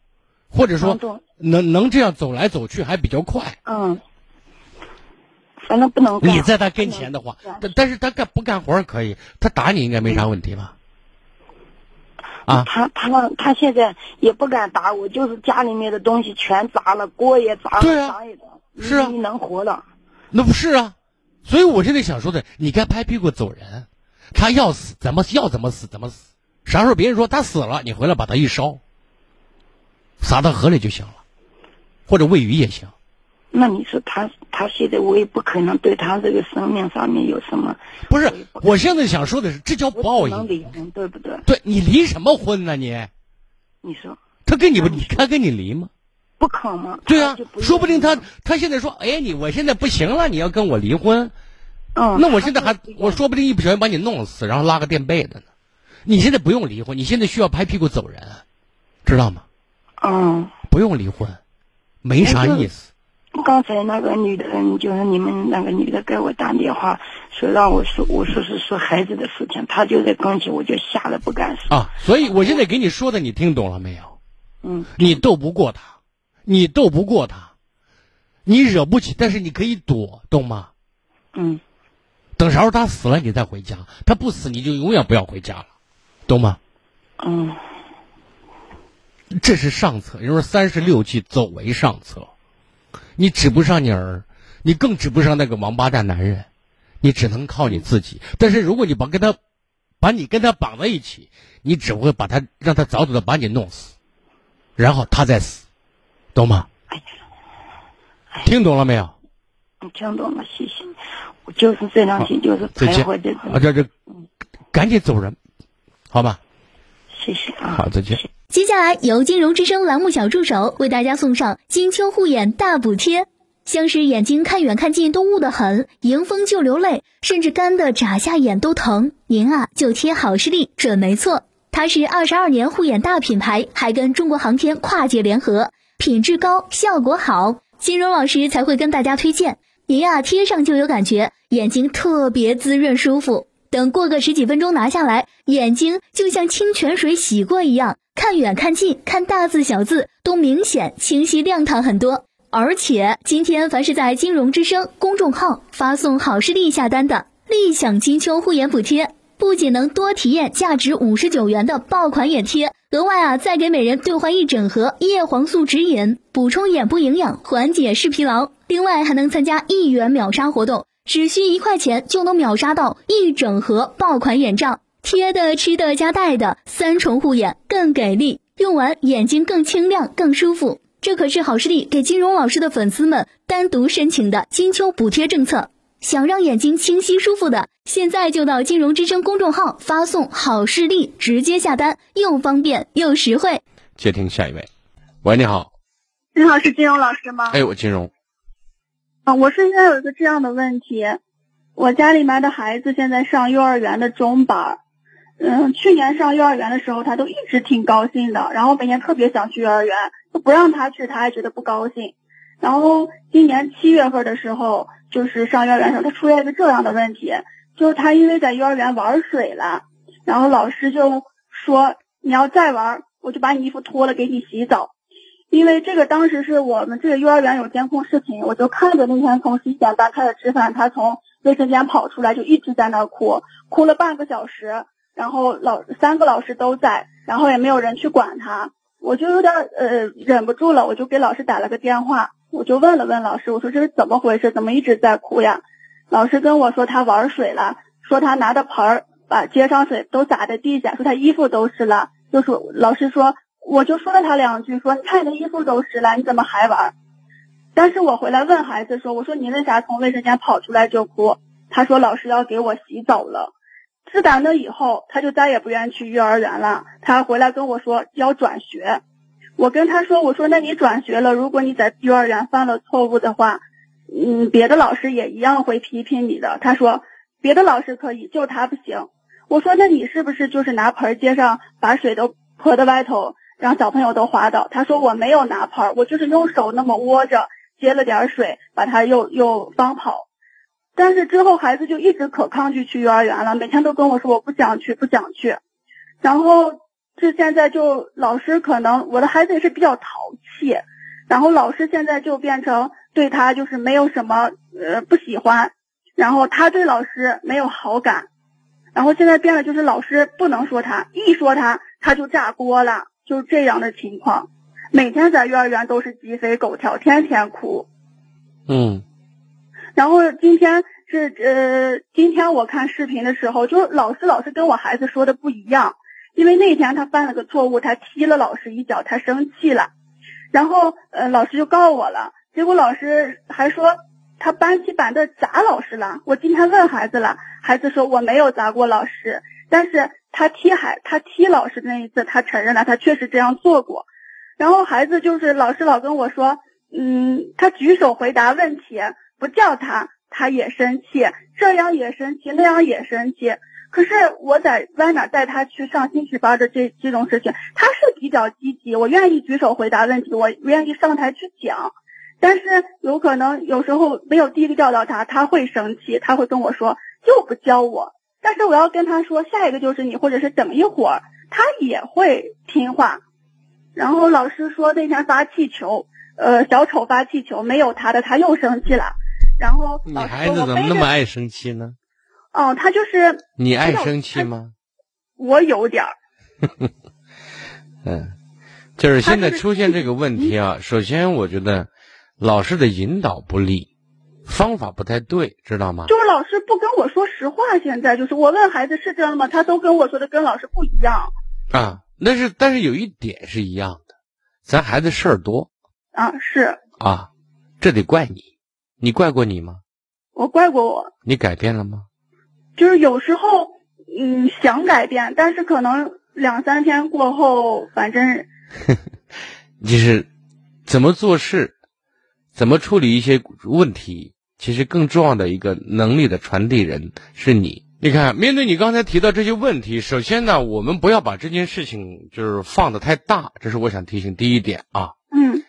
或者说能能这样走来走去还比较快。嗯，反正不能干。你在他跟前的话，但但是他干不干活可以，他打你应该没啥问题吧？啊，他他他现在也不敢打我，就是家里面的东西全砸了，锅也砸了，对啊砸也砸，是啊你能活了。那不是啊，所以我现在想说的，你该拍屁股走人。他要死怎么要怎么死怎么死，啥时候别人说他死了，你回来把他一烧，撒到河里就行了，或者喂鱼也行。那你说他他现在我也不可能对他这个生命上面有什么，不是，我现在想说的是，这叫报只能离应。婚，对不对？对你离什么婚呢你？你说他跟你不，你他跟你离吗？不可能？对啊，不说不定他他现在说，哎，你我现在不行了，你要跟我离婚，嗯，那我现在还我说不定一不小心把你弄死，然后拉个垫背的呢。你现在不用离婚，你现在需要拍屁股走人，知道吗？嗯。不用离婚，没啥意思。刚才那个女的，就是你们那个女的给我打电话，说让我说，我说是说孩子的事情，她就在跟前，我就吓得不敢说。啊，所以我现在给你说的，你听懂了没有？嗯你斗不过他，你斗不过他，你惹不起，但是你可以躲，懂吗？嗯等啥时候他死了，你再回家；他不死，你就永远不要回家了，懂吗？嗯这是上策，也就是三十六计，走为上策。你指不上你儿，你更指不上那个王八蛋男人，你只能靠你自己。但是如果你把跟他，把你跟他绑在一起，你只会把他让他早早的把你弄死，然后他再死，懂吗？听懂了没有？你听懂了，谢谢。我就是这两天就是徘徊在啊，这这，赶紧走人，好吧？谢谢啊。好，再见。接下来由金融之声栏目小助手为大家送上金秋护眼大补贴，像是眼睛看远看近都雾得很，迎风就流泪，甚至干的眨下眼都疼，您啊就贴好视力准没错。它是二十二年护眼大品牌，还跟中国航天跨界联合，品质高，效果好，金融老师才会跟大家推荐。您啊贴上就有感觉，眼睛特别滋润舒服。等过个十几分钟拿下来，眼睛就像清泉水洗过一样，看远看近，看大字小字都明显清晰亮堂很多。而且今天凡是在金融之声公众号发送好视力下单的，立享金秋护眼补贴，不仅能多体验价值五十九元的爆款眼贴，额外啊再给每人兑换一整盒叶黄素指引，补充眼部营养，缓解视疲劳。另外还能参加一元秒杀活动。只需一块钱就能秒杀到一整盒爆款眼罩，贴的、吃的加戴的，三重护眼更给力，用完眼睛更清亮、更舒服。这可是好视力给金融老师的粉丝们单独申请的金秋补贴政策。想让眼睛清晰舒服的，现在就到金融之声公众号发送“好视力”，直接下单，又方便又实惠。接听下一位，喂，你好，你好，是金融老师吗？哎，我金融，啊，我是现在有一个这样的问题，我家里面的孩子现在上幼儿园的中班儿，嗯，去年上幼儿园的时候，他都一直挺高兴的，然后每年特别想去幼儿园，都不让他去，他还觉得不高兴。然后今年七月份的时候，就是上幼儿园的时候，他出现一个这样的问题，就是他因为在幼儿园玩水了，然后老师就说你要再玩，我就把你衣服脱了给你洗澡。因为这个当时是我们这个幼儿园有监控视频，我就看着那天从十一点半开始吃饭，他从卫生间跑出来就一直在那哭，哭了半个小时，然后老三个老师都在，然后也没有人去管他，我就有点呃忍不住了，我就给老师打了个电话，我就问了问老师，我说这是怎么回事，怎么一直在哭呀？老师跟我说他玩水了，说他拿着盆儿把接上水都洒在地下，说他衣服都湿了，就说老师说。我就说了他两句，说你看你的衣服都湿了，你怎么还玩？但是我回来问孩子说，我说你为啥从卫生间跑出来就哭？他说老师要给我洗澡了。自打那以后，他就再也不愿意去幼儿园了。他回来跟我说要转学。我跟他说，我说那你转学了，如果你在幼儿园犯了错误的话，嗯，别的老师也一样会批评你的。他说别的老师可以，就他不行。我说那你是不是就是拿盆接上，把水都泼到外头？让小朋友都滑倒。他说我没有拿盆，我就是用手那么握着接了点水，把他又又放跑。但是之后孩子就一直可抗拒去幼儿园了，每天都跟我说我不想去，不想去。然后这现在就老师可能我的孩子也是比较淘气，然后老师现在就变成对他就是没有什么呃不喜欢，然后他对老师没有好感，然后现在变了，就是老师不能说他，一说他他就炸锅了，就这样的情况。每天在幼儿园都是鸡飞狗跳，天天哭。嗯然后今天是呃，今天我看视频的时候，就老师老师跟我孩子说的不一样，因为那天他犯了个错误，他踢了老师一脚，他生气了，然后呃老师就告我了，结果老师还说他搬起板凳砸老师了。我今天问孩子了，孩子说我没有砸过老师，但是他踢孩他踢老师那一次，他承认了他确实这样做过。然后孩子就是老师老跟我说，嗯，他举手回答问题，不叫他他也生气，这样也生气，那样也生气。可是我在外面带他去上兴趣班的这这种事情，他是比较积极，我愿意举手回答问题，我愿意上台去讲。但是有可能有时候没有第一个叫到他，他会生气，他会跟我说就不教我。但是我要跟他说下一个就是你，或者是等一会儿，他也会听话。然后老师说那天发气球，呃，小丑发气球没有他的，他又生气了。然后你孩子怎么那么爱生气呢？哦，他就是你爱生气吗？我有点儿，嗯，就是现在出现这个问题啊，首先我觉得老师的引导不力，方法不太对，知道吗？就是老师不跟我说实话。现在就是我问孩子是这样的吗？他都跟我说的跟老师不一样啊，那是但是有一点是一样的，咱孩子事儿多啊。是啊，这得怪你，你怪过你吗？我怪过我，你改变了吗？就是有时候嗯想改变，但是可能两三天过后，反正 就是怎么做事，怎么处理一些问题，其实更重要的一个能力的传递人是你。你看，面对你刚才提到这些问题，首先呢，我们不要把这件事情就是放得太大，这是我想提醒第一点啊。嗯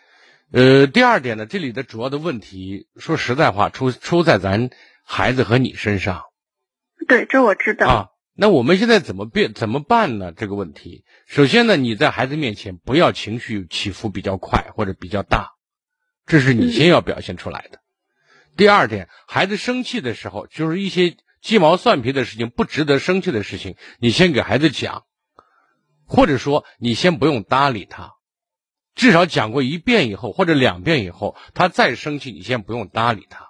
呃，第二点呢，这里的主要的问题，说实在话，出出在咱孩子和你身上对，这我知道。啊。那我们现在怎么变怎么办呢？这个问题，首先呢，你在孩子面前不要情绪起伏比较快或者比较大，这是你先要表现出来的。第二点，孩子生气的时候，就是一些鸡毛蒜皮的事情，不值得生气的事情，你先给孩子讲，或者说你先不用搭理他，至少讲过一遍以后或者两遍以后，他再生气，你先不用搭理他，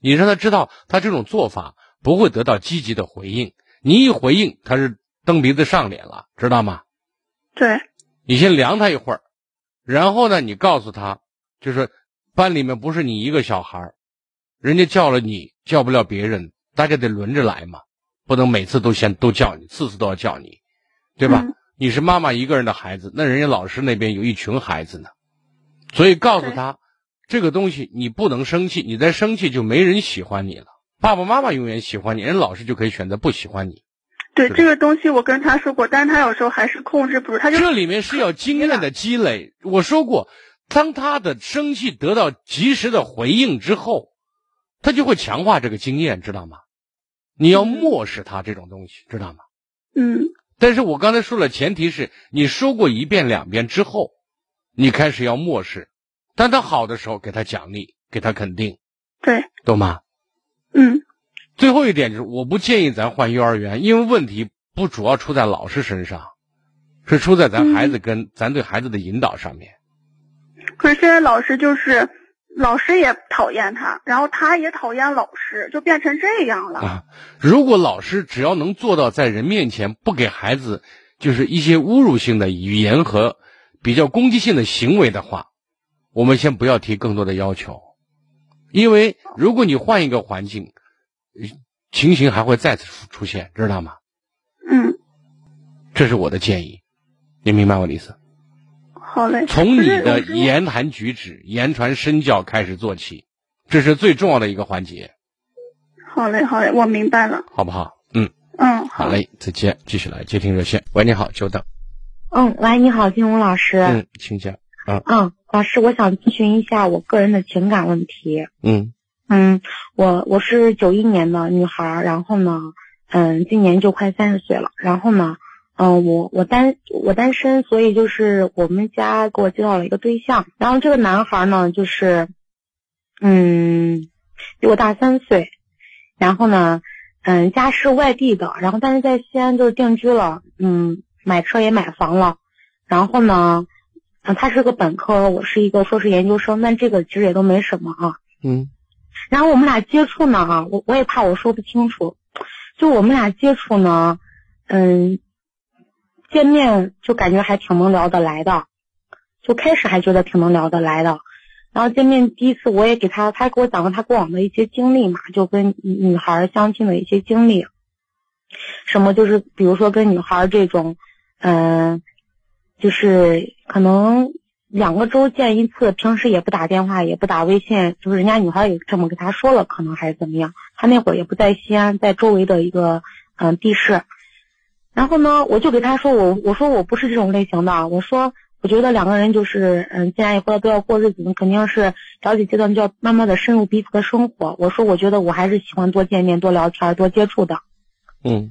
你让他知道他这种做法不会得到积极的回应。你一回应，他是蹬鼻子上脸了，知道吗？对，你先凉他一会儿，然后呢，你告诉他，就是班里面不是你一个小孩儿人家叫了你，叫不了别人，大家得轮着来嘛，不能每次都先都叫你，次次都要叫你，对吧？嗯你是妈妈一个人的孩子，那人家老师那边有一群孩子呢，所以告诉他，这个东西你不能生气，你再生气就没人喜欢你了。爸爸妈妈永远喜欢你，人老师就可以选择不喜欢你。对这个东西我跟他说过，但是他有时候还是控制不住，他就这里面是要经验的积累。我说过，当他的生气得到及时的回应之后，他就会强化这个经验，知道吗？你要漠视他这种东西，知道吗？嗯但是我刚才说了，前提是你说过一遍两遍之后，你开始要漠视。当他好的时候，给他奖励，给他肯定，对，懂吗？嗯最后一点就是，我不建议咱换幼儿园，因为问题不主要出在老师身上，是出在咱孩子跟咱对孩子的引导上面。可是现在老师就是老师也讨厌他，然后他也讨厌老师，就变成这样了。啊，如果老师只要能做到在人面前不给孩子就是一些侮辱性的语言和比较攻击性的行为的话，我们先不要提更多的要求，因为如果你换一个环境，呃情形还会再次出出现，知道吗？嗯，这是我的建议，你明白我的意思？好嘞。从你的言谈举止、言传身教开始做起，这是最重要的一个环节，好嘞，好嘞，我明白了。好不好？嗯，嗯，好嘞，再见，继续来接听热线。喂，你好，久等。嗯，喂，你好，金荣老师。嗯，请讲。嗯嗯，老师，我想咨询一下我个人的情感问题。嗯嗯，我我是九一年的女孩，然后呢，嗯，今年就快三十岁了。然后呢，嗯，我我单我单身，所以就是我们家给我介绍了一个对象。然后这个男孩呢，就是嗯，比我大三岁，然后呢，嗯，家是外地的，然后但是在西安就是定居了，嗯，买车也买房了，然后呢，嗯，他是个本科，我是一个硕士研究生，但这个其实也都没什么啊。嗯然后我们俩接触呢，啊，我我也怕我说不清楚，就我们俩接触呢，嗯，见面就感觉还挺能聊得来的，就开始还觉得挺能聊得来的，然后见面第一次我也给他，他给我讲了他过往的一些经历嘛，就跟女孩相亲的一些经历，什么就是比如说跟女孩这种，嗯、就是可能两个周见一次，平时也不打电话，也不打微信，就是人家女孩也这么跟他说了，可能还是怎么样。他那会儿也不在西安，在周围的一个嗯、地市。然后呢，我就给他说，我我说我不是这种类型的，我说我觉得两个人就是嗯，既然以后都要过日子，肯定是了解阶段就要慢慢的深入彼此的生活。我说我觉得我还是喜欢多见面、多聊天、多接触的。嗯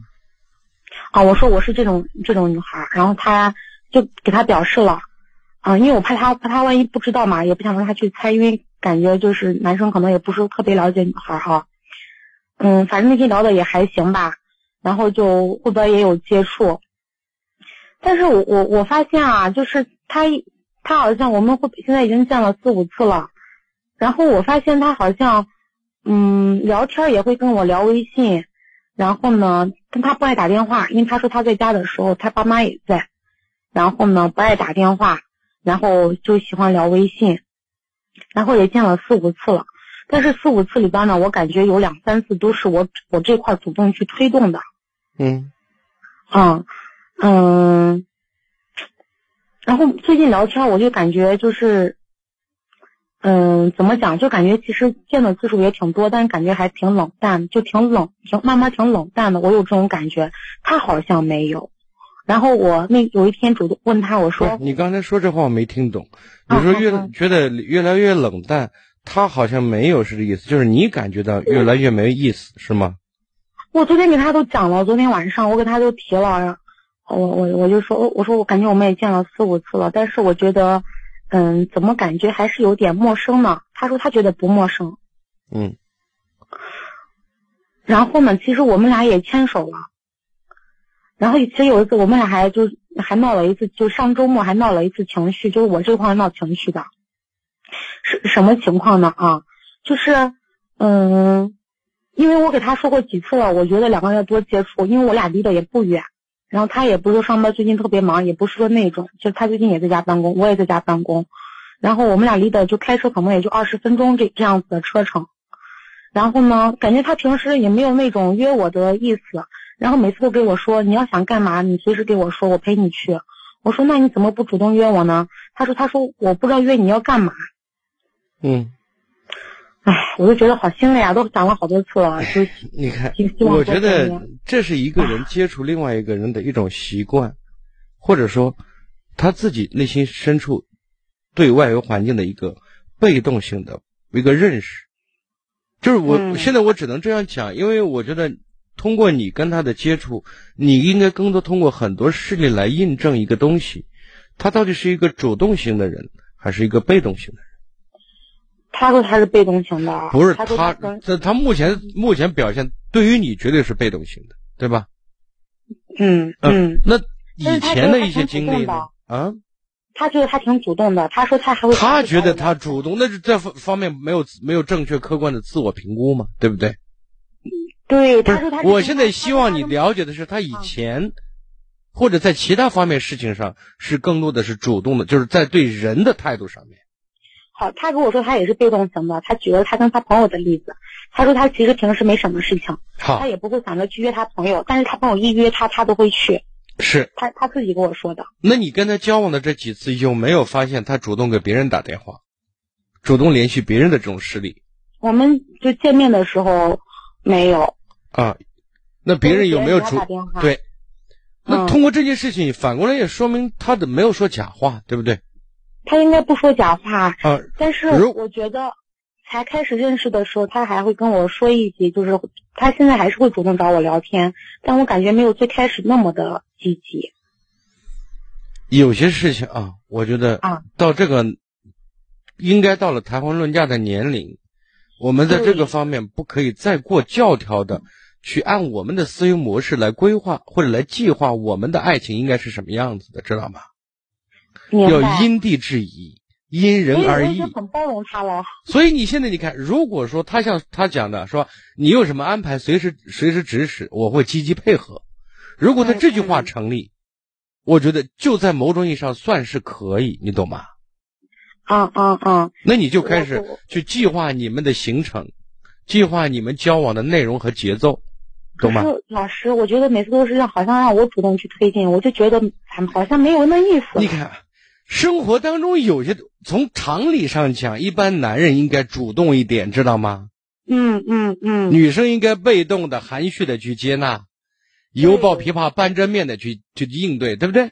啊，我说我是这种这种女孩，然后他就给他表示了，啊，因为我怕他怕他万一不知道嘛，也不想让他去猜，因为感觉就是男生可能也不是特别了解女孩儿哈，嗯，反正那天聊的也还行吧，然后就后边也有接触，但是我我我发现啊，就是他他好像我们会现在已经见了四五次了，然后我发现他好像嗯聊天也会跟我聊微信。然后呢，跟他不爱打电话，因为他说他在家的时候，他爸妈也在。然后呢，不爱打电话，然后就喜欢聊微信，然后也见了四五次了。但是四五次里边呢，我感觉有两三次都是我我这块主动去推动的。嗯啊嗯，然后最近聊天，我就感觉就是，嗯，怎么讲？就感觉其实见的次数也挺多，但是感觉还挺冷淡，就挺冷，挺慢慢挺冷淡的。我有这种感觉，他好像没有。然后我那有一天主动问他，我说，你刚才说这话我没听懂，你啊说越、觉得越来越冷淡，他好像没有是这意思，就是你感觉到越来越没意思，是吗？我昨天给他都讲了，昨天晚上我给他都提了，我我我就说，我说我感觉我们也见了四五次了，但是我觉得，嗯，怎么感觉还是有点陌生呢？他说他觉得不陌生。嗯然后呢，其实我们俩也牵手了。然后其实有一次我们俩还就还闹了一次，就上周末还闹了一次情绪，就是我这块闹情绪的。是什么情况呢？啊，就是嗯，因为我给他说过几次了，我觉得两个人要多接触，因为我俩离得也不远。然后他也不是说上班最近特别忙，也不是说那种，就是他最近也在家办公，我也在家办公。然后我们俩离得就开车可能也就二十分钟这这样子的车程。然后呢，感觉他平时也没有那种约我的意思，然后每次都给我说你要想干嘛，你随时给我说，我陪你去。我说那你怎么不主动约我呢？他说他说我不知道约你要干嘛。嗯，唉，我就觉得好心累啊，都讲了好多次了，就你看我觉得这是一个人接触另外一个人的一种习惯，或者说他自己内心深处对外围环境的一个被动性的一个认识。就是我、嗯现在我只能这样讲，因为我觉得通过你跟他的接触，你应该更多通过很多事例来印证一个东西，他到底是一个主动型的人，还是一个被动型的人？他说他是被动型的，不是他这他目前目前表现对于你绝对是被动型的，对吧？嗯嗯，那以前的一些经历呢？啊，他觉得他挺主动的，他说他还会他觉得他主主动，那是这方方面没有没有正确客观的自我评估嘛，对不对？对，他说他，我现在希望你。了解的是他以前，或者在其他方面事情上是更多的是主动的，就是在对人的态度上面。好，他跟我说他也是被动型的，他举了他跟他朋友的例子，他说他其实平时没什么事情，他，也不会想着去约他朋友，但是他朋友一约他，他都会去，是，他他自己跟我说的。那你跟他交往的这几次，有没有发现他主动给别人打电话，主动联系别人的这种事例我们就见面的时候没有，啊？那别人有没有主别人给他打电话对？那嗯通过这件事情，反过来也说明他的没有说假话，对不对？他应该不说假话，啊，但是我觉得才开始认识的时候，他还会跟我说一些，就是他现在还是会主动找我聊天，但我感觉没有最开始那么的积极。有些事情啊，我觉得啊到这个应该到了谈婚论嫁的年龄，我们在这个方面不可以再过教条的去按我们的思维模式来规划或者来计划我们的爱情应该是什么样子的，知道吗？要。因地制宜，因人而异很包容他了。所以你现在你看，如果说他像他讲的说你有什么安排，随时随时指使，我会积极配合。如果他这句话成立，我觉得就在某种意义上算是可以，你懂吗？啊啊啊，那你就开始去计划你们的行程，计划你们交往的内容和节奏，懂吗老师，我觉得每次都是让好像让我主动去推进，我就觉得哎好像没有那意思。你看，生活当中有些从常理上讲，一般男人应该主动一点，知道吗？嗯嗯嗯，女生应该被动的、含蓄的去接纳，犹抱琵琶半遮面的去去应对，对不对？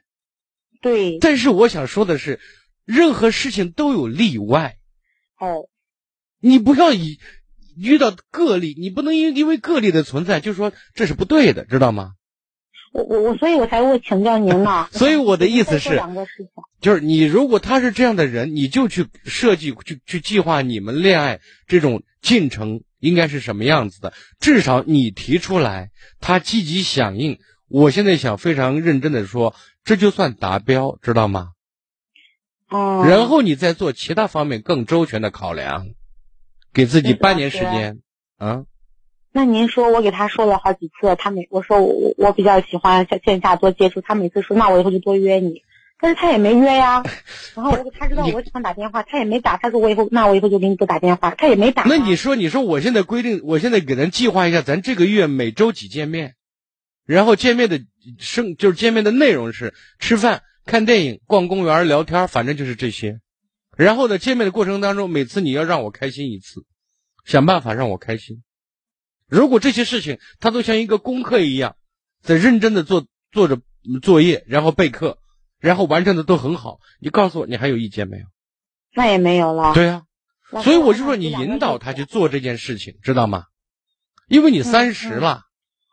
对，但是我想说的是，任何事情都有例外，哦，你不要以遇到个例，你不能因因为个例的存在就说这是不对的，知道吗？我我我，所以我才会请教您呢。所以我的意思是。就是你如果他是这样的人，你就去设计、去去计划你们恋爱这种进程应该是什么样子的。至少你提出来，他积极响应。我现在想非常认真的说，这就算达标，知道吗？哦，然后你再做其他方面更周全的考量，给自己半年时间。啊，那您说我给他说了好几次，他每我说我我我比较喜欢线线下多接触，他每次说那我以后就多约你，但是他也没约呀。然后我他知道我喜欢打电话，他也没打，他说我以后那我以后就给你多打电话，他也没打。那你说，你说我现在规定，我现在给咱计划一下，咱这个月每周几见面，然后见面的生就是见面的内容是吃饭、看电影、逛公园、聊天，反正就是这些。然后呢，见面的过程当中，每次你要让我开心一次，想办法让我开心。如果这些事情他都像一个功课一样，在认真的做做着嗯作业，然后备课，然后完成的都很好，你告诉我你还有意见没有？那也没有了。对呀、那所以我就说你引导他去做这件事情，知道吗？因为你嗯三十嗯了，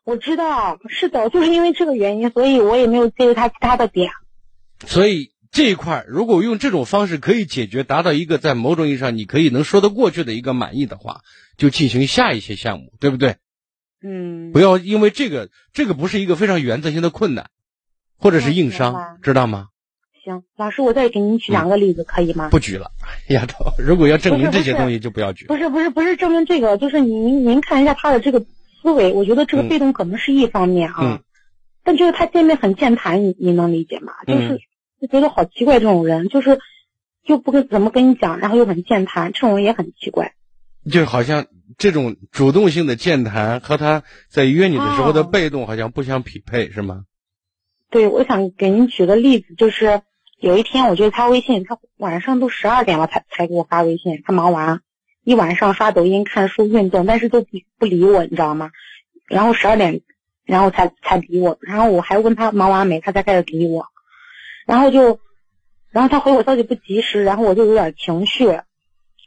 我知道，是的，就是因为这个原因，所以我也没有介意他其他的点。所以这一块如果用这种方式可以解决，达到一个在某种意义上你可以能说得过去的一个满意的话，就进行下一些项目，对不对？嗯，不要因为这个，这个不是一个非常原则性的困难，或者是硬伤知道吗？行，老师，我再给您举两个例子，可以吗？不举了，丫头，如果要证明这些东西就不要举。不是不是不是证明这个，就是您您看一下他的这个思维，我觉得这个嗯被动可能是一方面啊，嗯但就是他见面很健谈，你你能理解吗？就是、嗯就觉得好奇怪，这种人就是又不跟怎么跟你讲，然后又很健谈，这种人也很奇怪。就好像这种主动性的健谈和他在约你的时候的哦被动好像不相匹配，是吗？对，我想给您举个例子，就是有一天我觉得他微信，他晚上都十二点了才才给我发微信，他忙完一晚上刷抖音、看书、运动，但是都不不理我，你知道吗？然后十二点，然后才才理我，然后我还问他忙完没，他才开始理我，然后就，然后他回我消息不及时，然后我就有点情绪，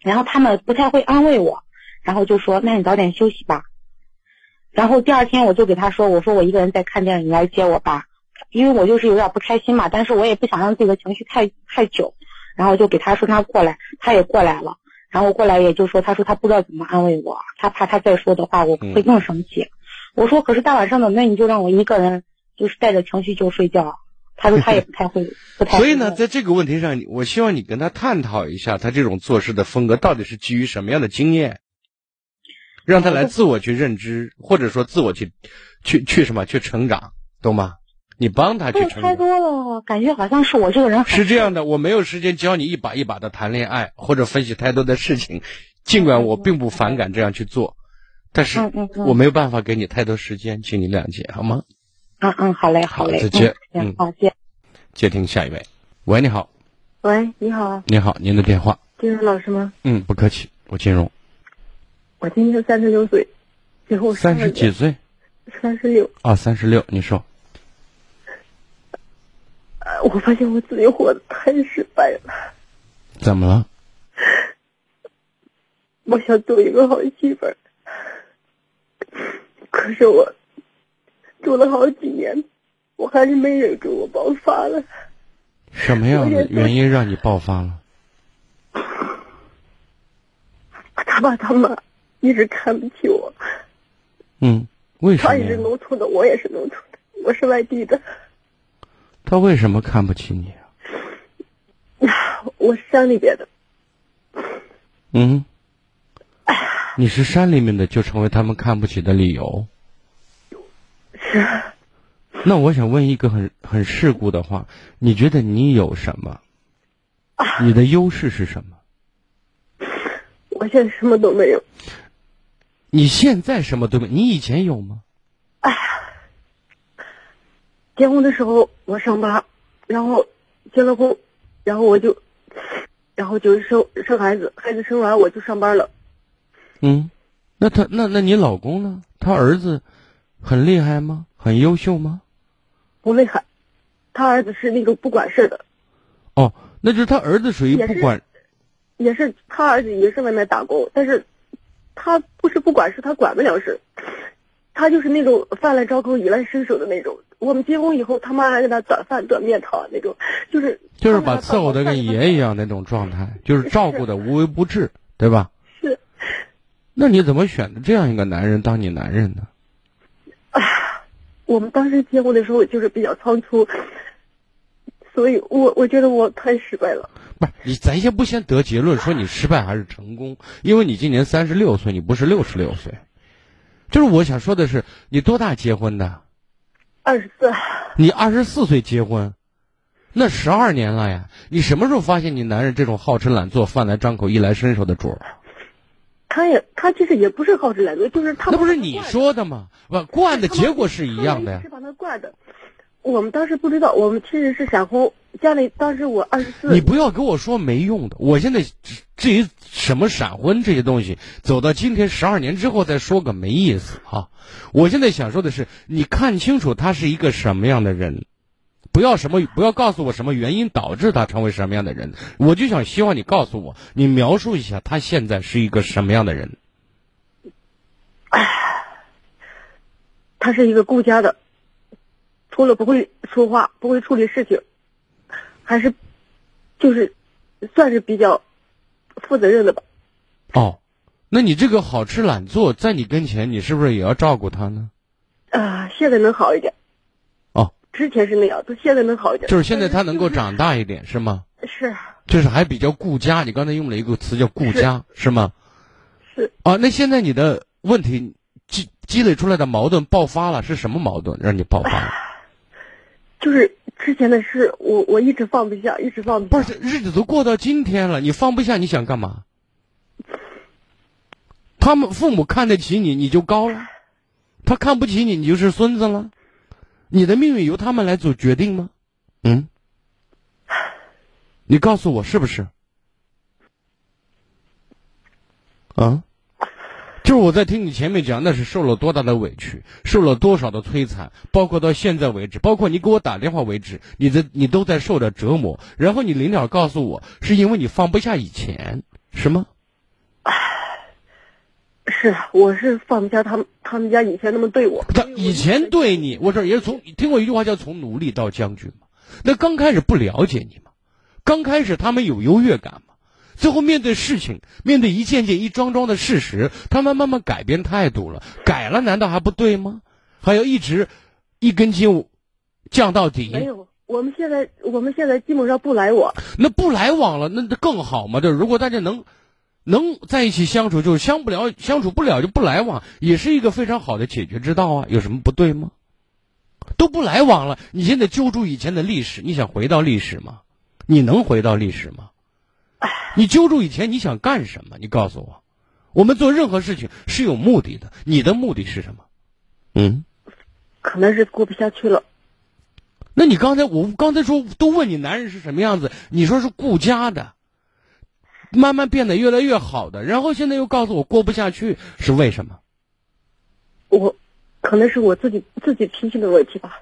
然后他们不太会安慰我，然后就说那你早点休息吧。然后第二天我就给他说，我说我一个人在看电影，你来接我吧。因为我就是有点不开心嘛，但是我也不想让自己的情绪太太久，然后就给他说他过来，他也过来了，然后过来也就说他说他不知道怎么安慰我，他怕他再说的话我会更生气。我说可是大晚上的，那你就让我一个人就是带着情绪就睡觉。他说他也不太会，不太会。所以呢，在这个问题上，我希望你跟他探讨一下，他这种做事的风格到底是基于什么样的经验，让他来自我去认知，或者说自我去去去什么去成长，懂吗？你帮他去做太成长。多了，感觉好像是我这个人是这样的，我没有时间教你一把一把的谈恋爱，或者分析太多的事情。尽管我并不反感这样去做，但是我没有办法给你太多时间，请你谅解好吗？嗯嗯，好嘞好嘞，再见嗯好，谢谢。接听下一位。喂，你好，喂，你好，你好，您的电话。金融老师吗？嗯，不客气，我金融，我今年三十六岁，以后三十几岁三十六。啊，三十六，你说。呃，我发现我自己活得太失败了。怎么了？我想做一个好媳妇儿，可是我做了好几年，我还是没忍住，我爆发了。什么样的原因让你爆发了？他爸他妈一直看不起我。嗯，为什么他也是农村的，我也是农村的，我是外地的。他为什么看不起你啊？我山里边的。嗯。你是山里面的，就成为他们看不起的理由。是。那我想问一个很很世故的话，你觉得你有什么？你的优势是什么？我现在什么都没有。你现在什么都没？你以前有吗？哎呀，结婚的时候我上班，然后结了婚，然后我就，然后就生生孩子，孩子生完我就上班了。嗯，那他那那你老公呢？他儿子很厉害吗？很优秀吗？不厉害，他儿子是那个不管事的。哦，那就是他儿子属于不管。也是他儿子也是外面打工，但是，他不是不管事，他管不了事，他就是那种饭来张口，衣来伸手的那种。我们结婚以后，他妈还给他端饭端面汤那种，就是就是把伺候的跟爷一样那种状态，就是照顾的无微不至，对吧？是。那你怎么选择这样一个男人当你男人呢？啊，我们当时结婚的时候就是比较仓促，所以我我觉得我太失败了。不是你，咱先不先得结论说你失败还是成功，因为你今年三十六岁，你不是六十六岁。就是我想说的是，你多大结婚的？二十四。你二十四岁结婚，那十二年了呀！你什么时候发现你男人这种好吃懒做、饭来张口、衣来伸手的主儿？他也，他其实也不是好吃懒做，就是他。那不是你说的吗？不，惯的结果是一样的呀。是把他惯的。我们当时不知道，我们其实是闪婚。家里当时我二十四。你不要跟我说没用的。我现在至于什么闪婚这些东西，走到今天十二年之后再说个没意思啊。我现在想说的是，你看清楚他是一个什么样的人，不要什么不要告诉我什么原因导致他成为什么样的人。我就想希望你告诉我，你描述一下他现在是一个什么样的人。他是一个顾家的。除了不会说话，不会处理事情，还是就是算是比较负责任的吧。哦，那你这个好吃懒做，在你跟前，你是不是也要照顾他呢？啊，现在能好一点。哦，之前是那样，他现在能好一点。就是现在他能够长大一点，是吗？是。就是还比较顾家，你刚才用了一个词叫顾家，是吗？是。啊，那现在你的问题积积累出来的矛盾爆发了，是什么矛盾让你爆发了？就是之前的事，我我一直放不下，一直放不下。不是日子都过到今天了，你放不下，你想干嘛？他们父母看得起你，你就高了；他看不起你，你就是孙子了。你的命运由他们来做决定吗？嗯？你告诉我是不是？啊？就是我在听你前面讲，那是受了多大的委屈，受了多少的摧残，包括到现在为止，包括你给我打电话为止，你的你都在受着折磨。然后你临了告诉我，是因为你放不下以前，是吗？是，我是放不下他们，他们家以前那么对我。他以前对你，我这也是从听过一句话叫“从奴隶到将军”嘛。那刚开始不了解你嘛，刚开始他们有优越感嘛。最后面对事情，面对一件件、一桩桩的事实，他们慢慢改变态度了。改了难道还不对吗？还要一直一根筋降到底？没有，我们现在我们现在基本上不来往。那不来往了，那更好嘛？这如果大家能能在一起相处，就是相不了相处不了就不来往，也是一个非常好的解决之道啊。有什么不对吗？都不来往了，你现在揪住以前的历史，你想回到历史吗？你能回到历史吗？你揪住以前你想干什么？你告诉我，我们做任何事情是有目的的。你的目的是什么？嗯，可能是过不下去了。那你刚才我刚才说都问你男人是什么样子，你说是顾家的，慢慢变得越来越好的，然后现在又告诉我过不下去是为什么？我可能是我自己自己脾气的问题吧。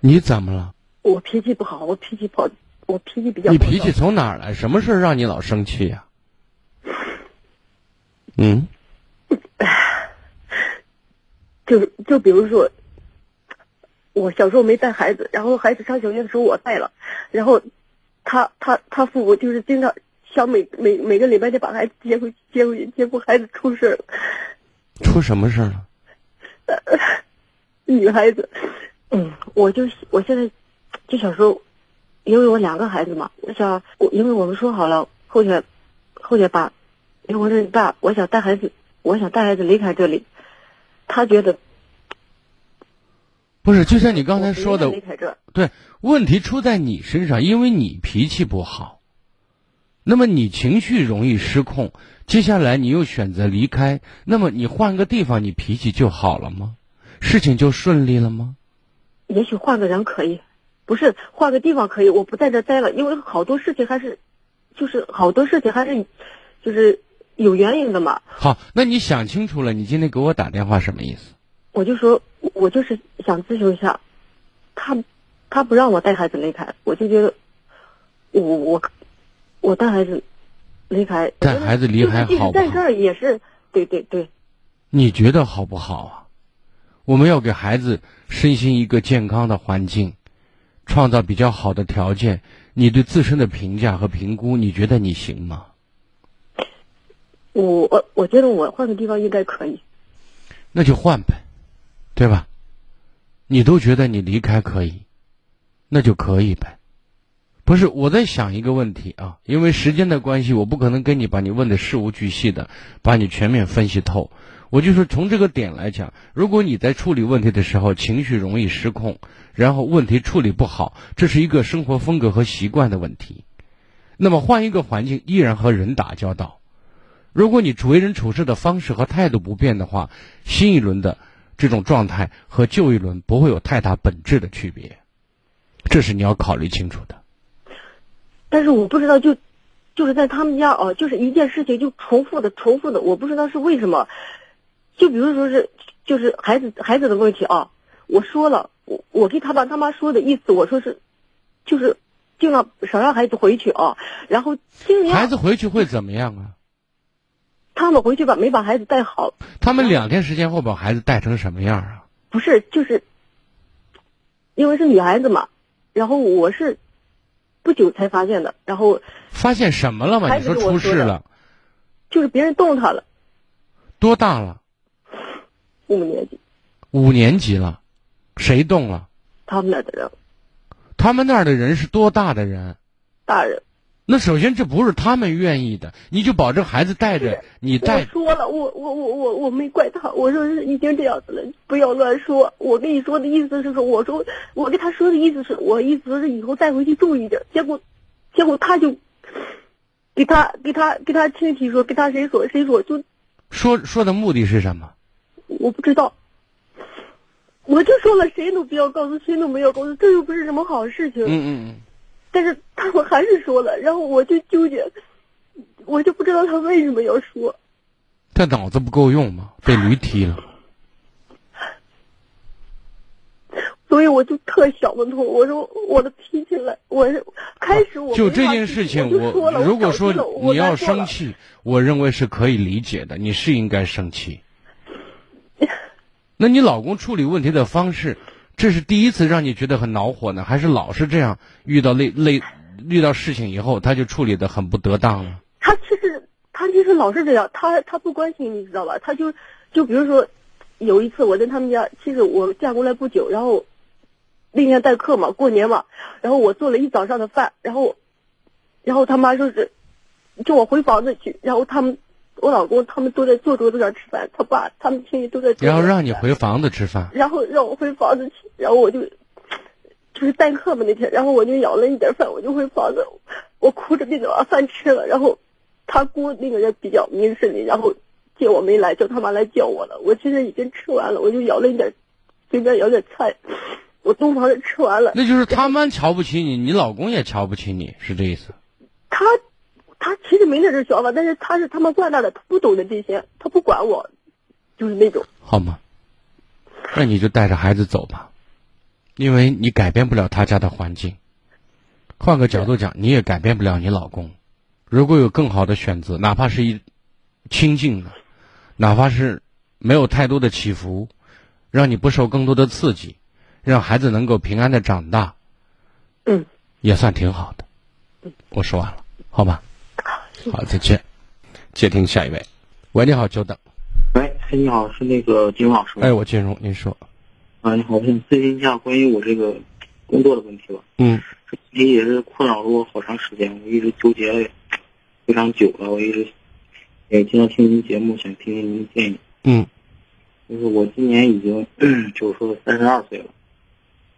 你怎么了？我脾气不好，我脾气不好。我脾气比较。你脾气从哪儿来？什么事让你老生气呀？嗯。就就比如说，我小时候没带孩子，然后孩子上小学的时候我带了，然后他他他父母就是经常想每每每个礼拜就把孩子接回接回去，结果孩子出事了出什么事儿了？女孩子，嗯，我就我现在就想说，因为我两个孩子嘛，我想我因为我们说好了后天后天办，因为我说爸，我想带孩子，我想带孩子离开这里，他觉得不是，就像你刚才说的离开这，对，问题出在你身上，因为你脾气不好，那么你情绪容易失控，接下来你又选择离开，那么你换个地方，你脾气就好了吗？事情就顺利了吗？也许换个人可以，不是换个地方可以，我不在这待了，因为好多事情还是，就是好多事情还是，就是有原因的嘛。好，那你想清楚了，你今天给我打电话什么意思？我就说，我就是想咨询一下，他他不让我带孩子离开，我就觉得我我我带孩子离开，带孩子离开好在这儿也是，对对对，你觉得好不好啊？我们要给孩子身心一个健康的环境，创造比较好的条件。你对自身的评价和评估，你觉得你行吗？我我我觉得我换个地方应该可以。那就换呗，对吧？你都觉得你离开可以，那就可以呗。不是，我在想一个问题啊，因为时间的关系，我不可能跟你把你问的事无巨细的，把你全面分析透。我就说从这个点来讲，如果你在处理问题的时候情绪容易失控，然后问题处理不好，这是一个生活风格和习惯的问题。那么换一个环境，依然和人打交道。如果你为人处事的方式和态度不变的话，新一轮的这种状态和旧一轮不会有太大本质的区别，这是你要考虑清楚的。但是我不知道就，就是在他们家哦，就是一件事情就重复的重复的，我不知道是为什么。就比如说是，就是孩子孩子的问题啊，我说了，我我给他爸他妈说的意思，我说是，就是尽量少让孩子回去啊，然后尽量孩子回去会怎么样啊？他们回去吧没把孩子带好，他们两天时间后把孩子带成什么样啊？不是就是，因为是女孩子嘛，然后我是不久才发现的，然后发现什么了吗？你孩子跟我出事了，就是别人动他了，多大了？五年级五年级了，谁动了？他们那的人他们那儿的人是多大的人？大人。那首先这不是他们愿意的，你就保证孩子带着你我带。说了，我我我我我没怪他，我说是已经这样子了，不要乱说。我跟你说的意思是说，我说我跟他说的意思是我意思是以后带回去注意点。结果，结果他就给他给他给他亲戚说，给他谁说谁说，就说说的目的是什么？我不知道。我就说了，谁都不要告诉，谁都没有告诉，这又不是什么好事情。嗯嗯嗯。但是他们还是说了，然后我就纠结，我就不知道他为什么要说。他脑子不够用吗？被驴踢了。所以我就特想不通，我说我的脾气来，我是开始我就这件事情，我如果说你要生气，我认为是可以理解的，你是应该生气。那你老公处理问题的方式，这是第一次让你觉得很恼火呢，还是老是这样？遇到类类遇到事情以后，他就处理的很不得当呢？他其实他其实老是这样，他他不关心，你知道吧？他就就比如说，有一次我在他们家，其实我嫁过来不久，然后那天代课嘛，过年嘛，然后我做了一早上的饭，然后然后他妈说是叫我回房子去，然后他们我老公他们都在坐桌子上吃饭，他爸他们亲戚都在然后让你回房子吃饭，然后让我回房子去，然后我就就是代课嘛那天，然后我就舀了一点饭，我就回房子，我哭着别把饭吃了，然后他姑那个人比较明事理，然后见我没来，叫他妈来叫我了，我其实已经吃完了，我就舀了一点，随便舀点菜，我东房子吃完了，那就是他们瞧不起你，你老公也瞧不起你，是这意思？他他其实没那种想法，但是他是他们惯大的，他不懂得这些，他不管我，就是那种。好吗？那你就带着孩子走吧，因为你改变不了他家的环境。换个角度讲，你也改变不了你老公。如果有更好的选择，哪怕是一清静的，哪怕是没有太多的起伏，让你不受更多的刺激，让孩子能够平安的长大，嗯，也算挺好的。我说完了，好吧？好，再见。接听下一位。喂，你好，久等。喂，哎，你好，是那个金荣老师吗？哎，我金荣，您说。啊，你好，我想咨询一下关于我这个工作的问题吧。嗯。这问题也是困扰了我好长时间，我一直纠结了非常久了，我一直也经常听您节目，想听听您的建议。嗯。就是我今年已经 就是说三十二岁了，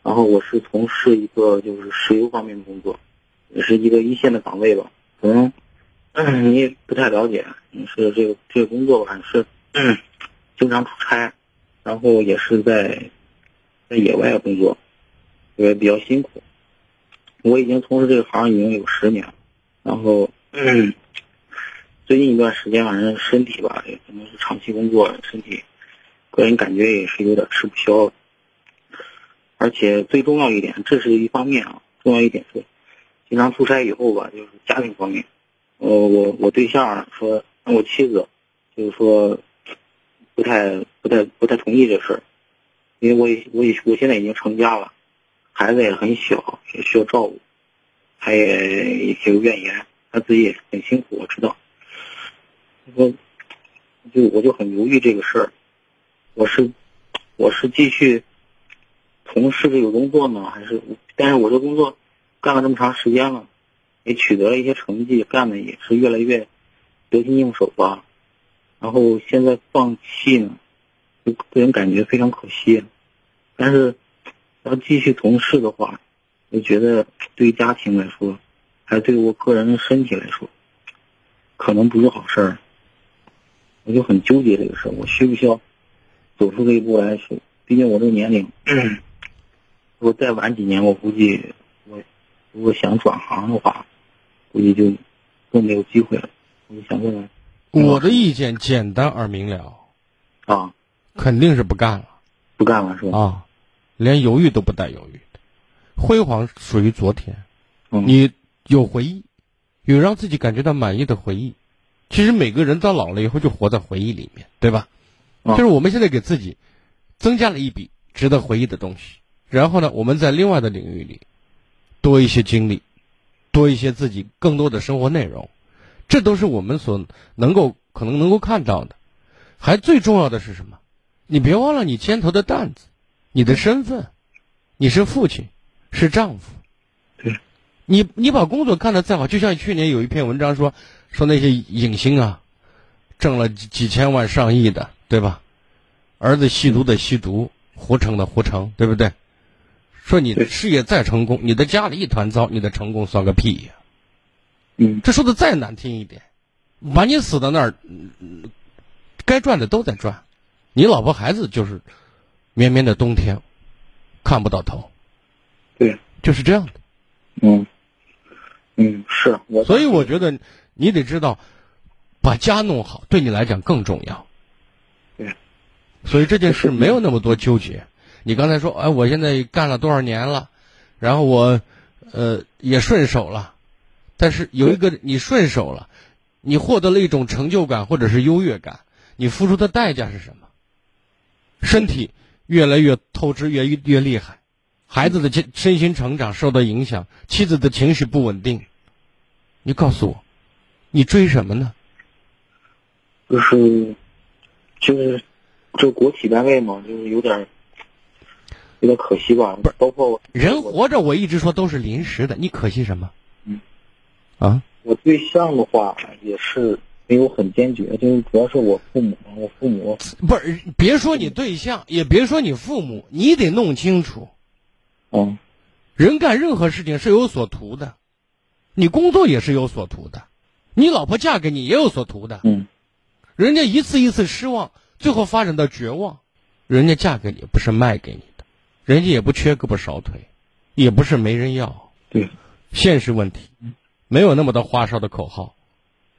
然后我是从事一个就是石油方面的工作，也是一个一线的岗位吧。可能嗯你也不太了解，你是这个这个工作吧，是经常出差，然后也是在在野外工作，也比较辛苦。我已经从事这个行已经有十年了，然后嗯最近一段时间，反正身体吧，也可能是长期工作，身体。个人感觉也是有点吃不消，而且最重要一点，这是一方面啊。重要一点是，经常出差以后吧，就是家庭方面，呃，我我对象说，我妻子就是说，不太不太不太同意这事儿，因为我也我也我现在已经成家了，孩子也很小，也需要照顾，他也也有怨言，他自己也很辛苦，我知道。我就我就很犹豫这个事儿。我是，我是继续从事这个工作呢，还是？但是我这工作干了这么长时间了，也取得了一些成绩，干的也是越来越得心应手吧。然后现在放弃呢，就个人感觉非常可惜。但是要继续从事的话，我觉得对于家庭来说，还对我个人的身体来说，可能不是好事儿。我就很纠结这个事儿，我需不需要？走出这一步来说，毕竟我这个年龄，如果再晚几年，我估计我如果想转行的话，估计就更没有机会了。我就想问问，我的意见简单而明了，啊，肯定是不干了，不干了是吧？啊，连犹豫都不带犹豫的，辉煌属于昨天，嗯、你有回忆，有让自己感觉到满意的回忆。其实每个人到老了以后就活在回忆里面，对吧？就是我们现在给自己增加了一笔值得回忆的东西，然后呢，我们在另外的领域里多一些经历，多一些自己更多的生活内容，这都是我们所能够可能能够看到的。还最重要的是什么？你别忘了你肩头的担子，你的身份，你是父亲，是丈夫。对，你你把工作干得再好，就像去年有一篇文章说说那些影星啊，挣了几几千万上亿的。对吧？儿子吸毒的吸毒，胡成的胡成，对不对？说你的事业再成功，你的家里一团糟，你的成功算个屁呀！嗯，这说的再难听一点，把你死在那儿，该赚的都在赚，你老婆孩子就是绵绵的冬天，看不到头。对，就是这样的。嗯，嗯，是我。所以我觉得你得知道，把家弄好，对你来讲更重要。对，所以这件事没有那么多纠结。你刚才说，哎，我现在干了多少年了，然后我，呃，也顺手了，但是有一个你顺手了，你获得了一种成就感或者是优越感，你付出的代价是什么？身体越来越透支，越越厉害，孩子的身身心成长受到影响，妻子的情绪不稳定。你告诉我，你追什么呢？就是。就是就国企单位嘛，就是有点有点可惜吧。不是，包括人活着，我一直说都是临时的，你可惜什么？嗯，啊，我对象的话也是没有很坚决，就是主要是我父母，我父母不是，别说你对象，也别说你父母，你得弄清楚。嗯，人干任何事情是有所图的，你工作也是有所图的，你老婆嫁给你也有所图的。嗯。人家一次一次失望，最后发展到绝望。人家嫁给你不是卖给你的，人家也不缺胳膊少腿，也不是没人要。对，现实问题，没有那么多花哨的口号。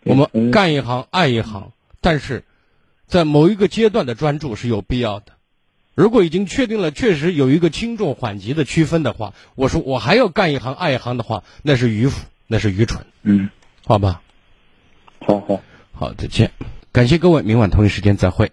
我们干一行爱一行，但是在某一个阶段的专注是有必要的。如果已经确定了，确实有一个轻重缓急的区分的话，我说我还要干一行爱一行的话，那是迂腐，那是愚蠢。嗯，好吧。好好好，再见。感谢各位，明晚同一时间再会。